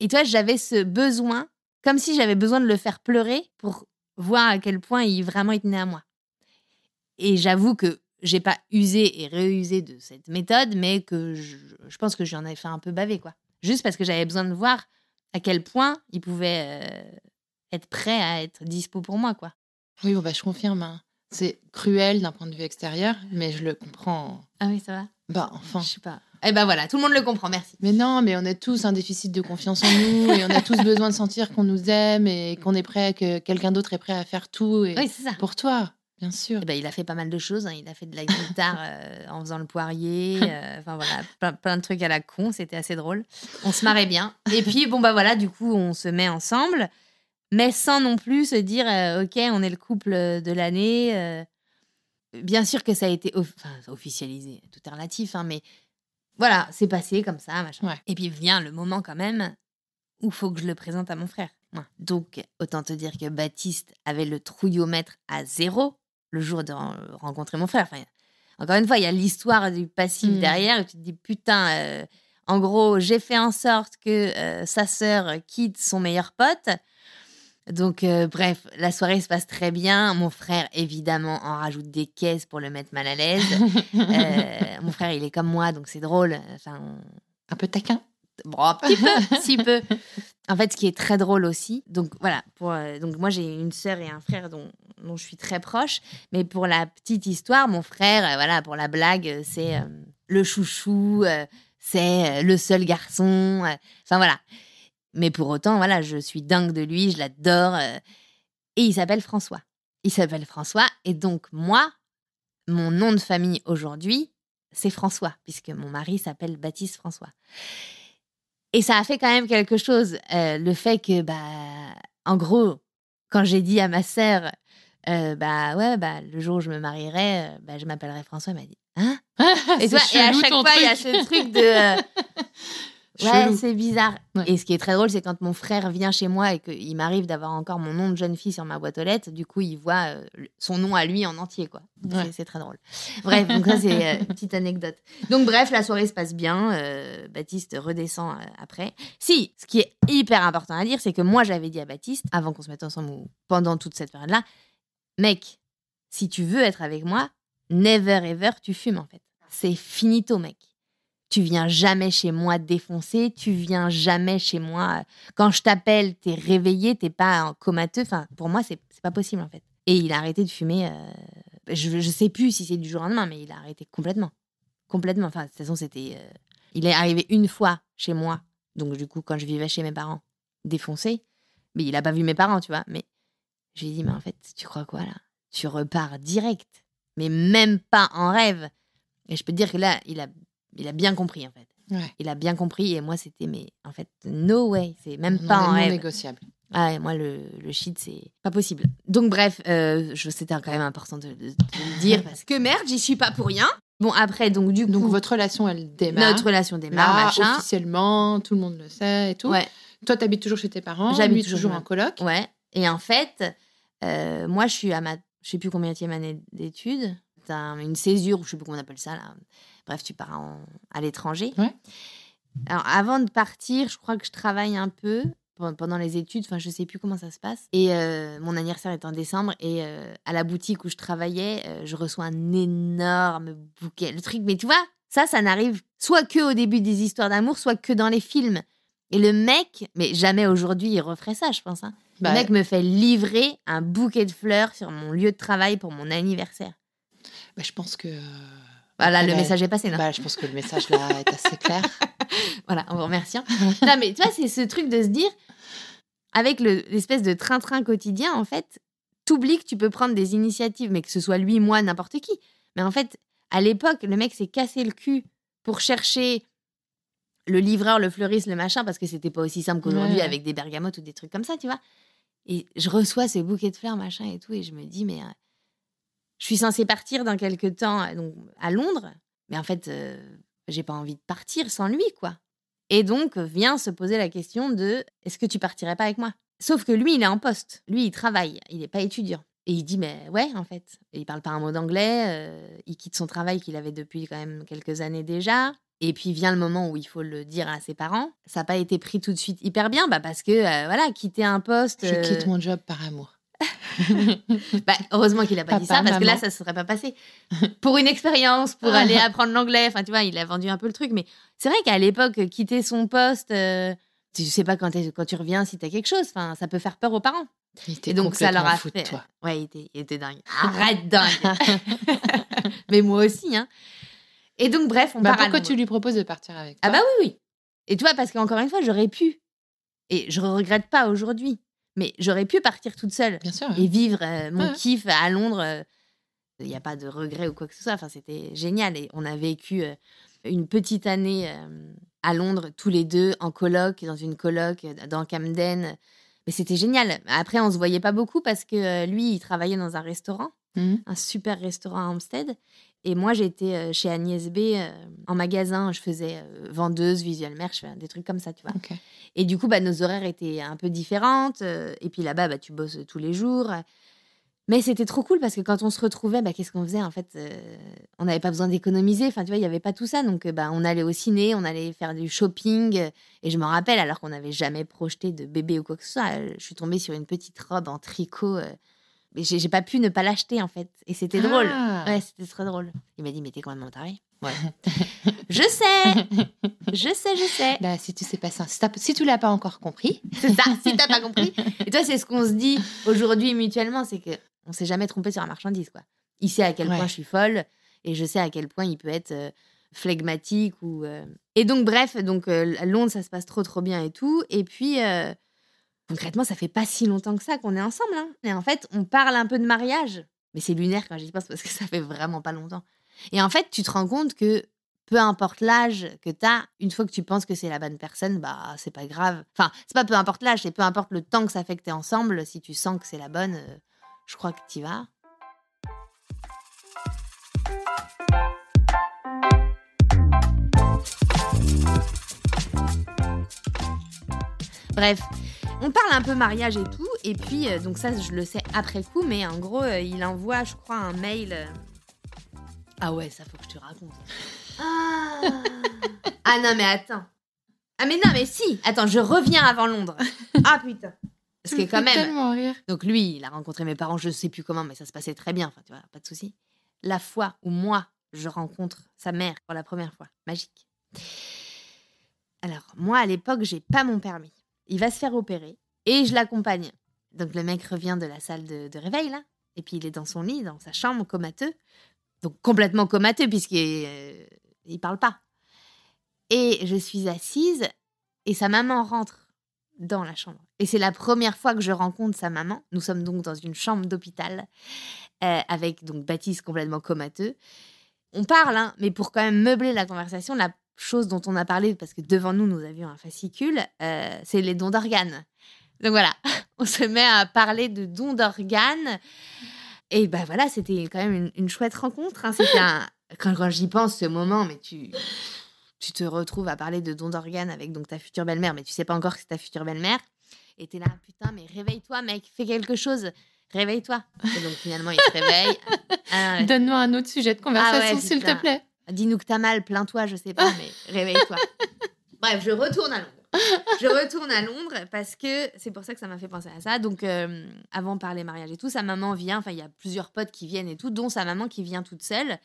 [SPEAKER 2] Et toi, j'avais ce besoin, comme si j'avais besoin de le faire pleurer pour voir à quel point il vraiment il tenait à moi. Et j'avoue que j'ai pas usé et réusé de cette méthode, mais que je, pense que j'en avais fait un peu baver, quoi. Juste parce que j'avais besoin de voir à quel point il pouvait euh, être prêt à être dispo pour moi, quoi.
[SPEAKER 1] Oui, bon, bah, je confirme. hein. C'est cruel d'un point de vue extérieur, mais je le comprends.
[SPEAKER 2] Ah oui, ça va
[SPEAKER 1] Bah, enfin.
[SPEAKER 2] Je sais pas. Eh ben voilà, tout le monde le comprend, merci.
[SPEAKER 1] Mais non, mais on a tous un déficit de confiance en nous et on a tous besoin de sentir qu'on nous aime et qu'on est prêt, que quelqu'un d'autre est prêt à faire tout et
[SPEAKER 2] Oui, c'est ça.
[SPEAKER 1] pour toi, bien sûr.
[SPEAKER 2] Eh ben, il a fait pas mal de choses. hein. Il a fait de la guitare euh, en faisant le poirier. euh, Enfin voilà, plein, plein de trucs à la con. C'était assez drôle. On se marrait bien. Et puis, bon, bah voilà, du coup, on se met ensemble. Mais sans non plus se dire, euh, OK, on est le couple de l'année. Bien sûr que ça a été off- enfin, officialisé. Tout est relatif, hein, mais voilà, c'est passé comme ça. Machin.
[SPEAKER 1] Ouais.
[SPEAKER 2] Et puis vient le moment quand même où faut que je le présente à mon frère. Donc, autant te dire que Baptiste avait le trouillomètre à zéro le jour de ren- rencontrer mon frère. Enfin, encore une fois, il y a l'histoire du passif
[SPEAKER 1] Mm.
[SPEAKER 2] derrière et tu te dis putain, euh, en gros, j'ai fait en sorte que euh, sa sœur quitte son meilleur pote. Donc, euh, bref, la soirée se passe très bien. Mon frère, évidemment, en rajoute des caisses pour le mettre mal à l'aise. Mon frère, il est comme moi, donc c'est drôle. Enfin, on-
[SPEAKER 1] Un peu taquin.
[SPEAKER 2] Bon, un petit peu. En fait, ce qui est très drôle aussi, donc voilà, pour, euh, donc moi j'ai une sœur et un frère dont, dont je suis très proche, mais pour la petite histoire, mon frère, euh, voilà, pour la blague, euh, c'est euh, le chouchou, c'est le seul garçon, enfin voilà. Mais pour autant, voilà, je suis dingue de lui, je l'adore, et il s'appelle François. Il s'appelle François, et donc moi, mon nom de famille aujourd'hui, c'est François, puisque mon mari s'appelle Baptiste François. Et ça a fait quand même quelque chose. euh, le fait que, bah, en gros, quand j'ai dit à ma sœur, euh, bah ouais, bah, le jour où je me marierai, euh, bah, je m'appellerai François, elle m'a dit, hein? Et, toi, et à chaque fois, il y a ce truc de. ouais, c'est bizarre.
[SPEAKER 1] Ouais.
[SPEAKER 2] Et ce qui est très drôle, c'est quand mon frère vient chez moi et qu'il m'arrive d'avoir encore mon nom de jeune fille sur ma boîte aux lettres, du coup, il voit euh, son nom à lui en entier, quoi.
[SPEAKER 1] Ouais.
[SPEAKER 2] c'est- très drôle. Bref, donc ça, c'est euh, une petite anecdote. Donc, bref, la soirée se passe bien. euh, Baptiste redescend après. Si, ce qui est hyper important à dire, c'est que moi, j'avais dit à Baptiste, avant qu'on se mette ensemble ou pendant toute cette période-là, mec, si tu veux être avec moi, never ever, tu fumes en fait. C'est finito, mec. Tu viens jamais chez moi défoncé, tu viens jamais chez moi. euh, Quand je t'appelle, t'es réveillé, t'es pas en comateux. Enfin, pour moi, c'est pas possible en fait. Et il a arrêté de fumer. euh, je, je sais plus si c'est du jour au lendemain, mais il a arrêté complètement. Complètement. Enfin, de toute façon, c'était. euh, Il est arrivé une fois chez moi, donc du coup, quand je vivais chez mes parents, défoncé. Mais il a pas vu mes parents, tu vois. Mais je lui ai dit, mais en fait, tu crois quoi là? Tu repars direct, mais même pas en rêve. Et je peux te dire que là, il a, il a bien compris en fait.
[SPEAKER 1] Ouais.
[SPEAKER 2] Il a bien compris et moi, c'était, mais en fait, no way, c'est même
[SPEAKER 1] Non,
[SPEAKER 2] pas
[SPEAKER 1] non
[SPEAKER 2] rêve.
[SPEAKER 1] négociable.
[SPEAKER 2] Ah, ouais, moi, le, le shit, c'est pas possible. Donc, bref, euh, c'était quand même important de, de- de le dire parce que merde, j'y suis pas pour rien. Bon, après, donc, du coup,
[SPEAKER 1] Donc votre relation, elle démarre.
[SPEAKER 2] notre relation démarre,
[SPEAKER 1] Là,
[SPEAKER 2] machin.
[SPEAKER 1] officiellement, tout le monde le sait et tout.
[SPEAKER 2] Ouais,
[SPEAKER 1] Toi, t'habites toujours chez tes parents.
[SPEAKER 2] J'habite toujours
[SPEAKER 1] en coloc.
[SPEAKER 2] ouais. Et en fait, euh, moi, je suis à ma, je sais plus combien année d'études. T'as une césure, ou je sais plus comment on appelle ça, là. Bref, tu pars en- à l'étranger.
[SPEAKER 1] Ouais.
[SPEAKER 2] Alors, avant de partir, je crois que je travaille un peu pe- pendant les études. Enfin, je sais plus comment ça se passe. Et euh, mon anniversaire est en décembre. Et euh, à la boutique où je travaillais, euh, je reçois un énorme bouquet. Le truc, mais tu vois, ça, ça n'arrive soit que au début des histoires d'amour, soit que dans les films. Et le mec, mais jamais aujourd'hui il referait ça, je pense. hein.
[SPEAKER 1] Bah,
[SPEAKER 2] le mec me fait livrer un bouquet de fleurs sur mon lieu de travail pour mon anniversaire.
[SPEAKER 1] bah, je pense que.
[SPEAKER 2] Voilà, le
[SPEAKER 1] Ouais.
[SPEAKER 2] message est passé, non
[SPEAKER 1] Bah, je pense que le message là est assez clair.
[SPEAKER 2] Voilà, en vous remerciant. non, mais tu vois, c'est ce truc de se dire, avec le- l'espèce de train-train quotidien, en fait, t'oublies que tu peux prendre des initiatives, mais que ce soit lui, moi, n'importe qui. Mais en fait, à l'époque, le mec s'est cassé le cul pour chercher le livreur, le fleuriste, le machin, parce que c'était pas aussi simple qu'aujourd'hui
[SPEAKER 1] Ouais.
[SPEAKER 2] avec des bergamotes ou des trucs comme ça, tu vois. Et je reçois ce bouquet de fleurs, machin et tout, et je me dis, mais euh, je suis censée partir dans quelques temps euh, donc, à Londres, mais en fait, euh, j'ai pas envie de partir sans lui, quoi. Et donc vient se poser la question de est-ce que tu partirais pas avec moi? Sauf que lui, il est en poste. Lui, il travaille. Il n'est pas étudiant. Et il dit mais ouais, en fait. Et il parle pas un mot d'anglais. euh, il quitte son travail qu'il avait depuis quand même quelques années déjà. Et puis vient le moment où il faut le dire à ses parents. Ça n'a pas été pris tout de suite hyper bien, bah parce que euh, voilà, quitter un poste.
[SPEAKER 1] Je
[SPEAKER 2] euh,
[SPEAKER 1] quitte mon job par amour.
[SPEAKER 2] bah, heureusement qu'il a pas dit ça parce que là, ça ne serait pas passé. Pour une expérience, pour aller apprendre l'anglais. Enfin, tu vois, il a vendu un peu le truc. Mais c'est vrai qu'à l'époque, quitter son poste, euh, tu sais pas quand, tu reviens si tu as quelque chose. Enfin, ça peut faire peur aux parents.
[SPEAKER 1] Il était
[SPEAKER 2] Et donc, ça leur a fait.
[SPEAKER 1] toi.
[SPEAKER 2] Ouais, il était, il était dingue. Arrête dingue. mais moi aussi, hein. Et donc, bref, on
[SPEAKER 1] Bah,
[SPEAKER 2] part
[SPEAKER 1] pourquoi tu lui proposes de partir avec
[SPEAKER 2] Ah
[SPEAKER 1] toi?
[SPEAKER 2] bah oui, oui. Et tu vois, parce qu'encore une fois, j'aurais pu. Et je regrette pas aujourd'hui. Mais j'aurais pu partir toute seule
[SPEAKER 1] Bien sûr.
[SPEAKER 2] et vivre euh, mon
[SPEAKER 1] Ouais.
[SPEAKER 2] kiff à Londres. euh, Il n'y a pas de regret ou quoi que ce soit. Enfin, c'était génial. Et on a vécu euh, une petite année à Londres, tous les deux, en coloc, dans une coloc, dans Camden. Mais c'était génial. Après, on se voyait pas beaucoup parce que lui, il travaillait dans un restaurant,
[SPEAKER 1] Mhm.
[SPEAKER 2] un super restaurant à Hampstead. Et moi, j'étais euh, chez Agnès B euh, en magasin. Je faisais euh, vendeuse, visual merch, des trucs comme ça, tu vois. Et du coup, bah, nos horaires étaient un peu différentes. et puis là-bas, bah, tu bosses tous les jours. Mais c'était trop cool parce que quand on se retrouvait, bah, qu'est-ce qu'on faisait En fait, euh, on n'avait pas besoin d'économiser. Enfin, tu vois, il n'y avait pas tout ça. Donc, bah, on allait au ciné, on allait faire du shopping. Et je me rappelle, alors qu'on n'avait jamais projeté de bébé ou quoi que ce soit, je suis tombée sur une petite robe en tricot. euh, j'ai j'ai pas pu ne pas l'acheter, en fait. Et c'était drôle.
[SPEAKER 1] Ah.
[SPEAKER 2] Ouais, c'était trop drôle. Il m'a dit, mais t'es complètement taré. Ouais. je sais, je sais, je sais.
[SPEAKER 1] Là, si tu sais pas ça, si, si tu l'as pas encore compris,
[SPEAKER 2] C'est ça, si t'as pas compris. Et toi, c'est ce qu'on se dit aujourd'hui mutuellement, c'est que on s'est jamais trompé sur la marchandise, quoi. Il sait à quel
[SPEAKER 1] Ouais.
[SPEAKER 2] point je suis folle et je sais à quel point il peut être euh, flegmatique ou. euh. Et donc, bref, donc euh, à Londres, ça se passe trop trop bien et tout. Et puis. Concrètement, ça fait pas si longtemps que ça qu'on est ensemble. hein. Et en fait, on parle un peu de mariage. Mais c'est lunaire quand j'y pense parce que ça fait vraiment pas longtemps. Et en fait, tu te rends compte que peu importe l'âge que tu as, une fois que tu penses que c'est la bonne personne, bah c'est pas grave. Enfin, c'est pas peu importe l'âge, c'est peu importe le temps que ça fait que tu ensemble. Si tu sens que c'est la bonne, euh, je crois que tu vas. Bref, on parle un peu mariage et tout, et puis euh, donc ça je le sais après coup, mais en gros euh, il envoie, je crois, un mail. euh, Ah ouais, ça faut que je te raconte. Ah, Ah non mais attends. Ah mais non mais si. Attends, je reviens avant Londres. Ah putain. Parce que quand même.
[SPEAKER 1] tellement rire.
[SPEAKER 2] Donc lui, il a rencontré mes parents, je sais plus comment, mais ça se passait très bien. Enfin, tu vois, pas de souci. La fois où moi, je rencontre sa mère pour la première fois, magique. Alors, moi, à l'époque, j'ai pas mon permis. Il va se faire opérer et je l'accompagne. Donc, le mec revient de la salle de, réveil. Et puis, il est dans son lit, dans sa chambre, comateux. Donc, complètement comateux, puisqu'il euh, parle pas. Et je suis assise et sa maman rentre dans la chambre. Et c'est la première fois que je rencontre sa maman. Nous sommes donc dans une chambre d'hôpital euh, avec donc Baptiste complètement comateux. On parle, hein, mais pour quand même meubler la conversation, la chose dont on a parlé, parce que devant nous, nous avions un fascicule, euh, c'est les dons d'organes. Donc voilà, on se met à parler de dons d'organes. Et ben voilà, c'était quand même une, une chouette rencontre. hein. C'était un- quand, quand j'y pense, ce moment, mais tu, tu te retrouves à parler de dons d'organes avec donc ta future belle-mère, mais tu sais pas encore que c'est ta future belle-mère. Et t'es là, putain, mais réveille-toi, mec, fais quelque chose, réveille-toi. Et donc finalement, il se réveille. Ah, ouais.
[SPEAKER 1] Donne-moi un autre sujet de conversation,
[SPEAKER 2] ouais,
[SPEAKER 1] s'il te plaît.
[SPEAKER 2] Dis-nous que t'as mal, plains-toi, je sais pas, mais réveille-toi. Bref, je retourne à Londres. Je retourne à Londres parce que c'est pour ça que ça m'a fait penser à ça. Donc, euh, avant de parler mariage et tout, sa maman vient. Enfin, il y a plusieurs potes qui viennent et tout, dont sa maman qui vient toute seule.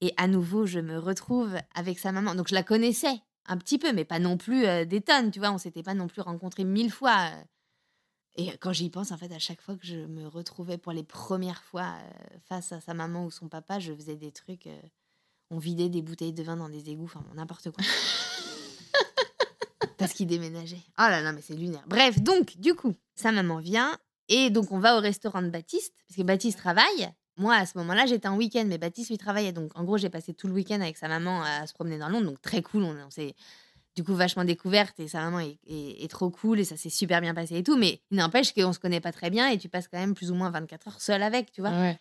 [SPEAKER 2] Et à nouveau, je me retrouve avec sa maman. Donc, je la connaissais un petit peu, mais pas non plus euh, des tonnes, tu vois. On s'était pas non plus rencontrés mille fois. euh. Et quand j'y pense, en fait, à chaque fois que je me retrouvais pour les premières fois euh, face à sa maman ou son papa, je faisais des trucs. On vidait des bouteilles de vin dans des égouts, enfin bon, n'importe quoi. Parce qu'il déménageait. Oh là là, mais c'est lunaire. Bref, donc, du coup, sa maman vient et donc on va au restaurant de Baptiste, parce que Baptiste travaille. Moi, à ce moment-là, j'étais en week-end, mais Baptiste lui travaillait. Donc, en gros, j'ai passé tout le week-end avec sa maman à se promener dans Londres. Donc, très cool. On, on s'est du coup vachement découverte et sa maman est, est- est trop cool et ça s'est super bien passé et tout. Mais il n'empêche qu'on se connaît pas très bien et tu passes quand même plus ou moins 24 heures seule avec, tu vois.
[SPEAKER 1] Ouais.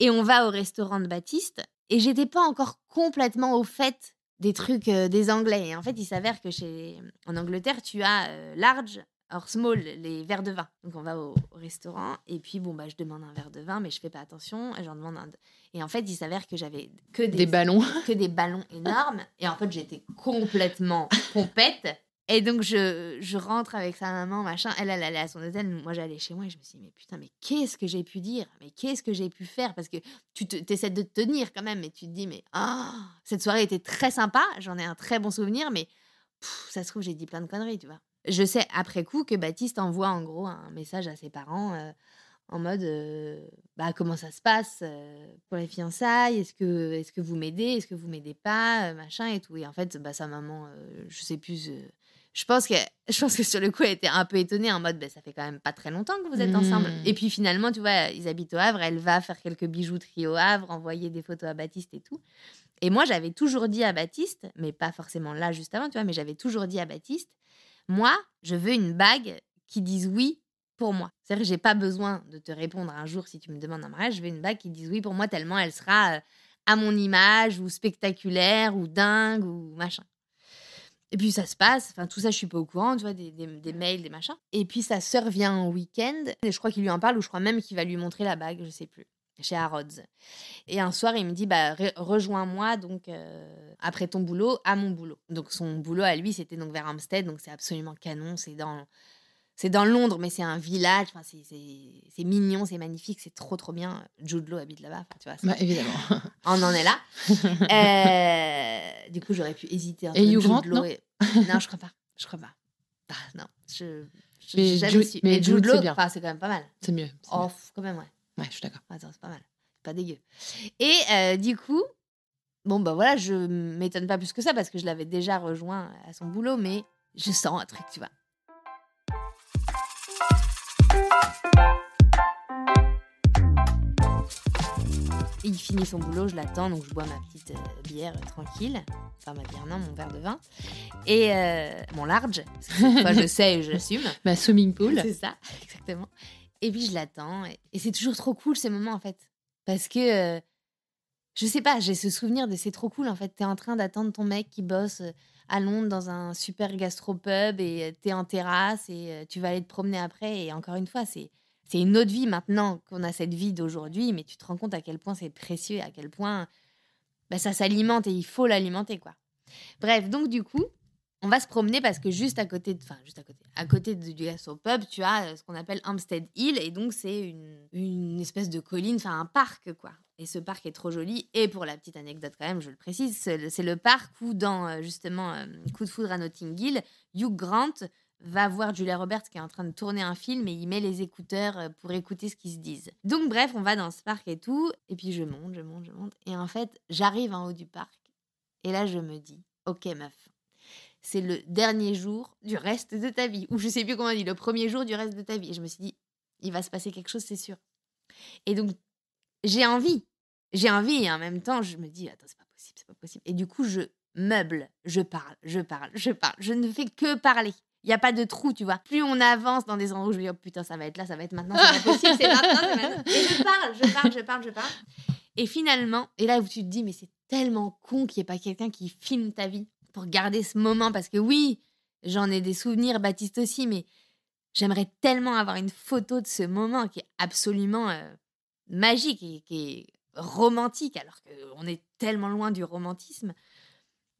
[SPEAKER 2] Et on va au restaurant de Baptiste. Et j'étais pas encore complètement au fait des trucs euh, des Anglais. Et en fait, il s'avère que chez... en Angleterre, tu as euh, large, alors small, les verres de vin. Donc on va au, au restaurant et puis bon bah je demande un verre de vin mais je fais pas attention et j'en demande un. Et en fait il s'avère que j'avais que des,
[SPEAKER 1] Des ballons.
[SPEAKER 2] que des ballons énormes et en fait j'étais complètement pompette. Et donc je, je rentre avec sa maman machin. Elle elle allait à son hôtel, moi j'allais chez moi et je me suis dit mais putain mais qu'est-ce que j'ai pu dire? Mais qu'est-ce que j'ai pu faire? Parce que tu te- essaies de te tenir quand même et tu te dis mais ah cette soirée était très sympa j'en ai un très bon souvenir mais ça se trouve, j'ai dit plein de conneries, tu vois. Je sais après coup que Baptiste envoie en gros un message à ses parents euh, en mode euh, bah, comment ça se passe euh, pour les fiançailles? Est-ce que, est que vous m'aidez? Est-ce que vous m'aidez pas? Machin et tout. Et en fait, bah, sa maman, je sais plus. Je pense, que, je pense que sur le coup, elle était un peu étonnée en mode bah, ça fait quand même pas très longtemps que vous êtes ensemble.
[SPEAKER 1] Mhm.
[SPEAKER 2] Et puis finalement, tu vois, ils habitent au Havre. Elle va faire quelques bijouteries au Havre, envoyer des photos à Baptiste et tout. Et moi, j'avais toujours dit à Baptiste, mais pas forcément là juste avant, tu vois, mais j'avais toujours dit à Baptiste, moi, je veux une bague qui dise oui pour moi. C'est-à-dire que j'ai pas besoin de te répondre un jour si tu me demandes un mariage, je veux une bague qui dise oui pour moi tellement elle sera euh, à mon image ou spectaculaire ou dingue ou machin. Et puis ça se passe, enfin tout ça je suis pas au courant, tu vois, des, des- mails, des machins. Et puis sa sœur vient en week-end, et je crois qu'il lui en parle ou je crois même qu'il va lui montrer la bague, je sais plus, chez Harrods. Et un soir, il me dit bah, re- rejoins-moi donc euh, après ton boulot à mon boulot. Donc son boulot à lui, c'était donc vers Hampstead, donc c'est absolument canon. C'est dans c'est dans Londres, mais c'est un village. Enfin, c'est- mignon, c'est magnifique, c'est trop trop bien. Jude Law habite là-bas. Enfin, tu vois,
[SPEAKER 1] Bah, évidemment.
[SPEAKER 2] on en est là. Euh, du coup, j'aurais pu hésiter entre
[SPEAKER 1] Et Hugh Grant, non
[SPEAKER 2] et- Non, je crois pas. Je crois pas. Ah, non, je. je-
[SPEAKER 1] Mais
[SPEAKER 2] jamais
[SPEAKER 1] Jude-
[SPEAKER 2] su.
[SPEAKER 1] mais
[SPEAKER 2] Mais Jude Law, enfin, c'est quand même pas mal.
[SPEAKER 1] C'est mieux. c'est
[SPEAKER 2] Oh,
[SPEAKER 1] mieux.
[SPEAKER 2] quand même, ouais.
[SPEAKER 1] Ouais, je suis d'accord.
[SPEAKER 2] Attends, c'est pas mal. C'est pas dégueu. Et euh, du coup, bon, bah voilà, je m'étonne pas plus que ça parce que je l'avais déjà rejoint à son boulot, mais je sens un truc, tu vois. Il finit son boulot, je l'attends, donc je bois ma petite euh, bière euh, tranquille. Enfin, ma bière, non, mon verre de vin. Et euh, mon large. Parce que cette fois, je sais et j'assume.
[SPEAKER 1] Bah, swimming pool.
[SPEAKER 2] C'est ça, exactement. Et puis je l'attends. Et, et c'est toujours trop cool ces moments en fait. Parce que, euh, je sais pas, j'ai ce souvenir de c'est trop cool en fait. T'es en train d'attendre ton mec qui bosse à Londres dans un super gastropub et euh, t'es en terrasse et tu vas aller te promener après. Et encore une fois, c'est. C'est une autre vie maintenant qu'on a cette vie d'aujourd'hui, mais tu te rends compte à quel point c'est précieux à quel point bah, ça s'alimente et il faut l'alimenter, quoi. Bref, donc du coup, on va se promener parce que juste à côté, de, enfin juste à côté, à côté de- du gastropub, tu as ce qu'on appelle Hampstead Hill et donc c'est une, une espèce de colline, enfin un parc quoi. Et ce parc est trop joli. Et pour la petite anecdote quand même, je le précise, c'est le, parc où dans euh, justement euh, Coup de foudre à Notting Hill, Hugh Grant va voir Julia Roberts qui est en train de tourner un film et il met les écouteurs euh, pour écouter ce qu'ils se disent. Donc bref, on va dans ce parc et tout, et puis je monte, je monte, je monte, et en fait, j'arrive en haut du parc, et là je me dis, ok meuf, c'est le dernier jour du reste de ta vie. Ou je sais plus comment on dit, le premier jour du reste de ta vie. Et je me suis dit, il va se passer quelque chose, c'est sûr. Et donc, j'ai envie. J'ai envie et en même temps, je me dis, attends, c'est pas possible, c'est pas possible. Et du coup, je meuble, je parle, je parle, je parle. Je ne fais que parler. Il n'y a pas de trou, tu vois. Plus on avance dans des endroits où je me dis, oh putain, ça va être là, ça va être maintenant, c'est pas possible, c'est maintenant, c'est maintenant. Et je parle, je parle, je parle, je parle. Et finalement, et là où tu te dis, mais c'est tellement con qu'il n'y ait pas quelqu'un qui filme ta vie pour garder ce moment. Parce que oui, j'en ai des souvenirs, Baptiste aussi, mais j'aimerais tellement avoir une photo de ce moment qui est absolument euh, magique et qui est romantique, alors qu'on est tellement loin du romantisme,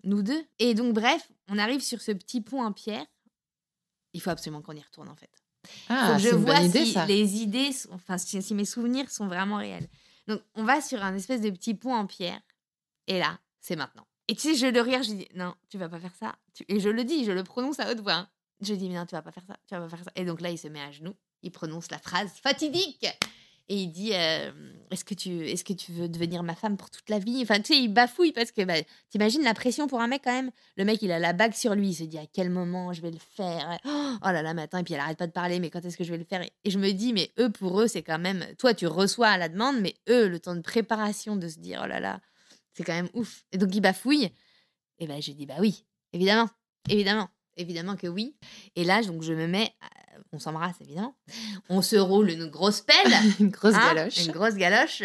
[SPEAKER 2] nous deux. Et donc, bref, on arrive sur ce petit pont en pierre. Il faut absolument qu'on y retourne, en fait.
[SPEAKER 1] Ah,
[SPEAKER 2] je vois
[SPEAKER 1] bonne idée,
[SPEAKER 2] si
[SPEAKER 1] ça.
[SPEAKER 2] les idées, sont- enfin si, si mes souvenirs sont vraiment réels. Donc on va sur un espèce de petit pont en pierre, et là, c'est maintenant. Et tu sais, je le rire, je dis non, tu vas pas faire ça. Et je le dis, je le prononce à haute voix. hein. Je dis mais non, tu vas pas faire ça, tu vas pas faire ça. Et donc là, il se met à genoux, il prononce la phrase fatidique. Et il dit euh, Est-ce que, tu, est que tu veux devenir ma femme pour toute la vie? Enfin, tu sais, il bafouille parce que bah, t'imagines la pression pour un mec quand même. Le mec, il a la bague sur lui, il se dit à quel moment je vais le faire? Oh là là, mais attends, et puis elle arrête pas de parler, mais quand est-ce que je vais le faire? Et je me dis, mais eux, pour eux, c'est quand même. Toi, tu reçois à la demande, mais eux, le temps de préparation de se dire Oh là là, c'est quand même ouf. Et donc, il bafouille. Et ben, j'ai dit Bah oui, évidemment, évidemment, évidemment que oui. Et là, donc, je me mets. à- On s'embrasse, évidemment. On se roule une grosse pelle.
[SPEAKER 1] une grosse
[SPEAKER 2] hein,
[SPEAKER 1] galoche.
[SPEAKER 2] Une grosse galoche.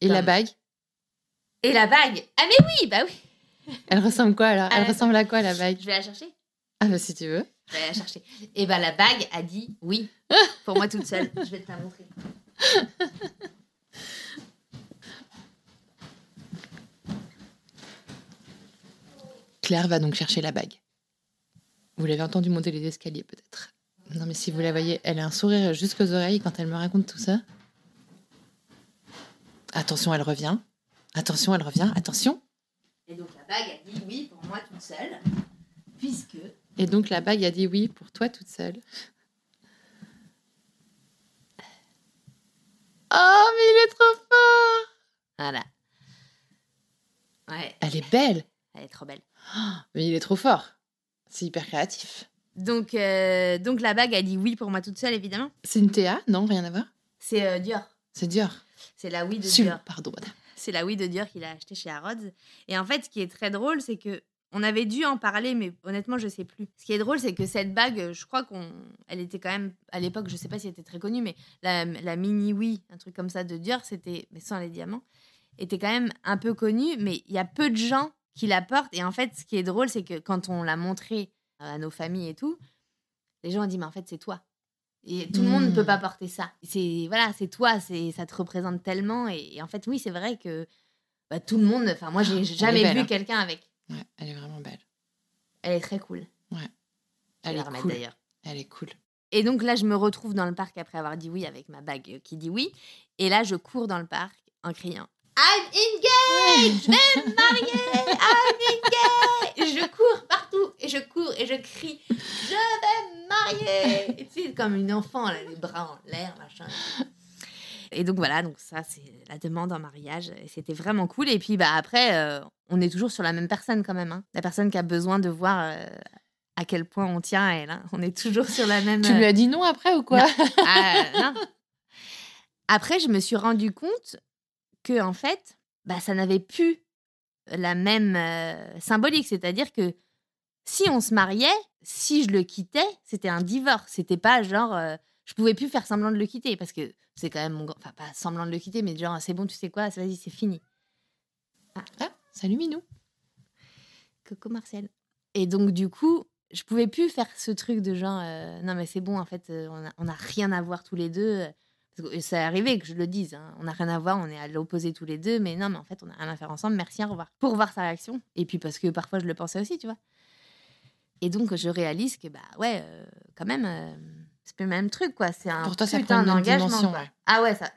[SPEAKER 1] Et la bague,
[SPEAKER 2] Et la bague. Ah, mais oui, bah oui.
[SPEAKER 1] elle ressemble quoi alors? Elle
[SPEAKER 2] Ah,
[SPEAKER 1] ressemble à quoi la bague?
[SPEAKER 2] Je vais la chercher.
[SPEAKER 1] Ah bah si tu veux.
[SPEAKER 2] Je vais la chercher. Et bah la bague a dit oui, pour moi toute seule. Je vais te la montrer.
[SPEAKER 1] Claire va donc chercher la bague. Vous l'avez entendu monter les escaliers, peut-être. Non, mais si vous la voyez, elle a un sourire jusqu'aux oreilles quand elle me raconte tout ça. Attention, elle revient. Attention, elle revient. Attention.
[SPEAKER 2] Et donc la bague a dit oui pour moi toute seule, puisque
[SPEAKER 1] Et donc la bague a dit oui pour toi toute seule. Oh, mais il est trop fort
[SPEAKER 2] voilà. Ouais,
[SPEAKER 1] Elle est belle
[SPEAKER 2] elle est trop belle.
[SPEAKER 1] Mais il est trop fort. C'est hyper créatif.
[SPEAKER 2] Donc euh, donc la bague a dit oui pour moi toute seule évidemment.
[SPEAKER 1] C'est une Théa Non, rien à voir?
[SPEAKER 2] C'est euh, Dior.
[SPEAKER 1] C'est Dior.
[SPEAKER 2] C'est la oui de
[SPEAKER 1] Sur-
[SPEAKER 2] Dior.
[SPEAKER 1] Pardon, madame.
[SPEAKER 2] C'est la oui de Dior qu'il a acheté chez Harrods. Et en fait, ce qui est très drôle, c'est que on avait dû en parler, mais honnêtement, je sais plus. Ce qui est drôle, c'est que cette bague, je crois qu'on, elle était quand même à l'époque, je sais pas si elle était très connue, mais la, la mini oui, un truc comme ça de Dior, c'était, mais sans les diamants, était quand même un peu connue. Mais il y a peu de gens qui la portent. Et en fait, ce qui est drôle, c'est que quand on l'a montré à nos familles et tout, les gens ont dit, mais en fait, c'est toi. Et tout le monde ne peut pas porter ça. C'est voilà, c'est toi, c'est ça te représente tellement. Et, et en fait, oui, c'est vrai que bah, tout le monde. Enfin, moi, j'ai jamais
[SPEAKER 1] belle,
[SPEAKER 2] vu
[SPEAKER 1] hein.
[SPEAKER 2] quelqu'un avec.
[SPEAKER 1] Ouais, elle est vraiment belle.
[SPEAKER 2] Elle est très cool. Je vais
[SPEAKER 1] Elle
[SPEAKER 2] la
[SPEAKER 1] est
[SPEAKER 2] remettre
[SPEAKER 1] cool.
[SPEAKER 2] d'ailleurs.
[SPEAKER 1] Elle est cool.
[SPEAKER 2] Et donc là, je me retrouve dans le parc après avoir dit oui avec ma bague euh, qui dit oui. Et là, je cours dans le parc en criant I'm engaged! Je vais me marier! I'm engaged! Je cours partout et je cours et je crie Je vais me marier! Et tu sais, comme une enfant, là, les bras en l'air, machin. Et donc voilà, donc ça, c'est la demande en mariage. Et c'était vraiment cool. Et puis bah, après, euh, on est toujours sur la même personne quand même. hein. La personne qui a besoin de voir euh, à quel point on tient à elle. hein. On est toujours sur la même.
[SPEAKER 1] Tu lui as dit non après ou quoi?
[SPEAKER 2] Ah, non. Après, je me suis rendu compte que en fait, bah, ça n'avait plus la même euh, symbolique. C'est-à-dire que si on se mariait, si je le quittais, c'était un divorce. C'était pas genre, euh, je pouvais plus faire semblant de le quitter parce que c'est quand même mon, grand- enfin pas semblant de le quitter, mais genre c'est bon, tu sais quoi, vas-y, c'est fini.
[SPEAKER 1] Ah, salut Minou.
[SPEAKER 2] Coco Marcel. Et donc, du coup, je pouvais plus faire ce truc de genre, euh, non, mais c'est bon, en fait, on a- on n'a rien à voir tous les deux. Ça arrivé que je le dise, hein, on n'a rien à voir, on est à l'opposé tous les deux, mais non, mais en fait, on n'a rien à faire ensemble, merci, au revoir. Pour voir sa réaction. Et puis, parce que parfois, je le pensais aussi, tu vois. Et donc, je réalise que, bah ouais, euh, quand même, euh, c'est plus le même truc, quoi. C'est un
[SPEAKER 1] Pour toi, ça prend une autre dimension. ouais.
[SPEAKER 2] Ah ouais, ça,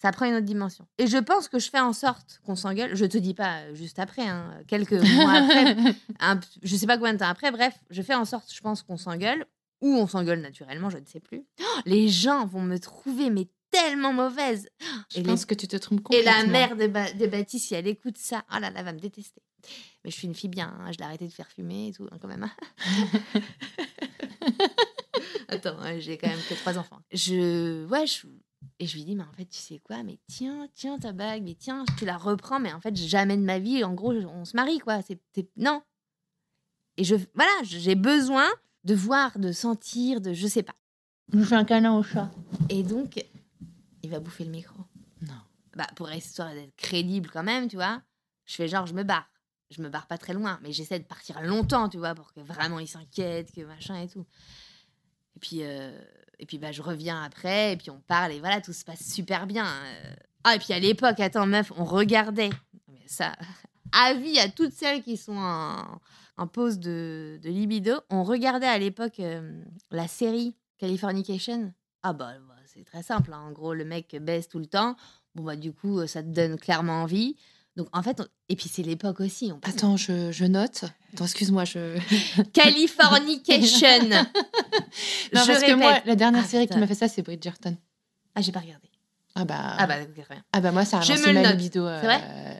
[SPEAKER 2] ça prend une autre dimension. Et je pense que je fais en sorte qu'on s'engueule. Je te dis pas euh, juste après, hein, quelques mois après, un- je sais pas combien de temps après, bref, je fais en sorte, je pense, qu'on s'engueule, ou on s'engueule naturellement, je ne sais plus. Oh, les gens vont me trouver, mais tellement mauvaise.
[SPEAKER 1] Je
[SPEAKER 2] Et
[SPEAKER 1] pense
[SPEAKER 2] les-
[SPEAKER 1] que tu te trompes
[SPEAKER 2] Et
[SPEAKER 1] complètement.
[SPEAKER 2] la mère de, Ba- de Baptiste, si elle écoute ça, oh là là, elle va me détester. Mais je suis une fille bien, hein, je l'ai arrêté de faire fumer et tout, hein, quand même. Attends, ouais, j'ai quand même que trois enfants. Je, ouais, je, et je lui dis, mais en fait, tu sais quoi, mais tiens, tiens ta bague, mais tiens, tu la reprends, mais en fait, jamais de ma vie, en gros, on se marie, quoi. C'est- non. Et je, voilà, j'ai besoin de voir, de sentir, de, je sais pas.
[SPEAKER 1] Je fais un câlin au chat.
[SPEAKER 2] Et donc, il va bouffer le micro.
[SPEAKER 1] Non.
[SPEAKER 2] Bah, pour histoire d'être crédible quand même, tu vois, je fais genre, je me barre. Je me barre pas très loin, mais j'essaie de partir longtemps, tu vois, pour que vraiment il s'inquiète, que machin et tout. Et puis, euh, et puis bah, je reviens après, et puis on parle, et voilà, tout se passe super bien. euh. Ah, et puis à l'époque, attends, meuf, on regardait. Mais ça, avis à toutes celles qui sont en, en pause de, de libido, on regardait à l'époque euh, la série Californication. Ah bah, bah, c'est très simple, hein. en gros, le mec baisse tout le temps. Bon, bah, du coup, euh, ça te donne clairement envie. Donc, en fait, on- et puis c'est l'époque aussi. On
[SPEAKER 1] Attends, je, je note. Attends, excuse-moi, je.
[SPEAKER 2] Californication.
[SPEAKER 1] Non,
[SPEAKER 2] je
[SPEAKER 1] parce que
[SPEAKER 2] répète.
[SPEAKER 1] moi, la dernière
[SPEAKER 2] Ah,
[SPEAKER 1] série qui m'a fait ça, c'est Bridgerton.
[SPEAKER 2] Ah, j'ai pas regardé.
[SPEAKER 1] Ah bah.
[SPEAKER 2] Ah, bah, bien.
[SPEAKER 1] Ah bah moi, ça a relancé ma libido.
[SPEAKER 2] C'est vrai
[SPEAKER 1] euh,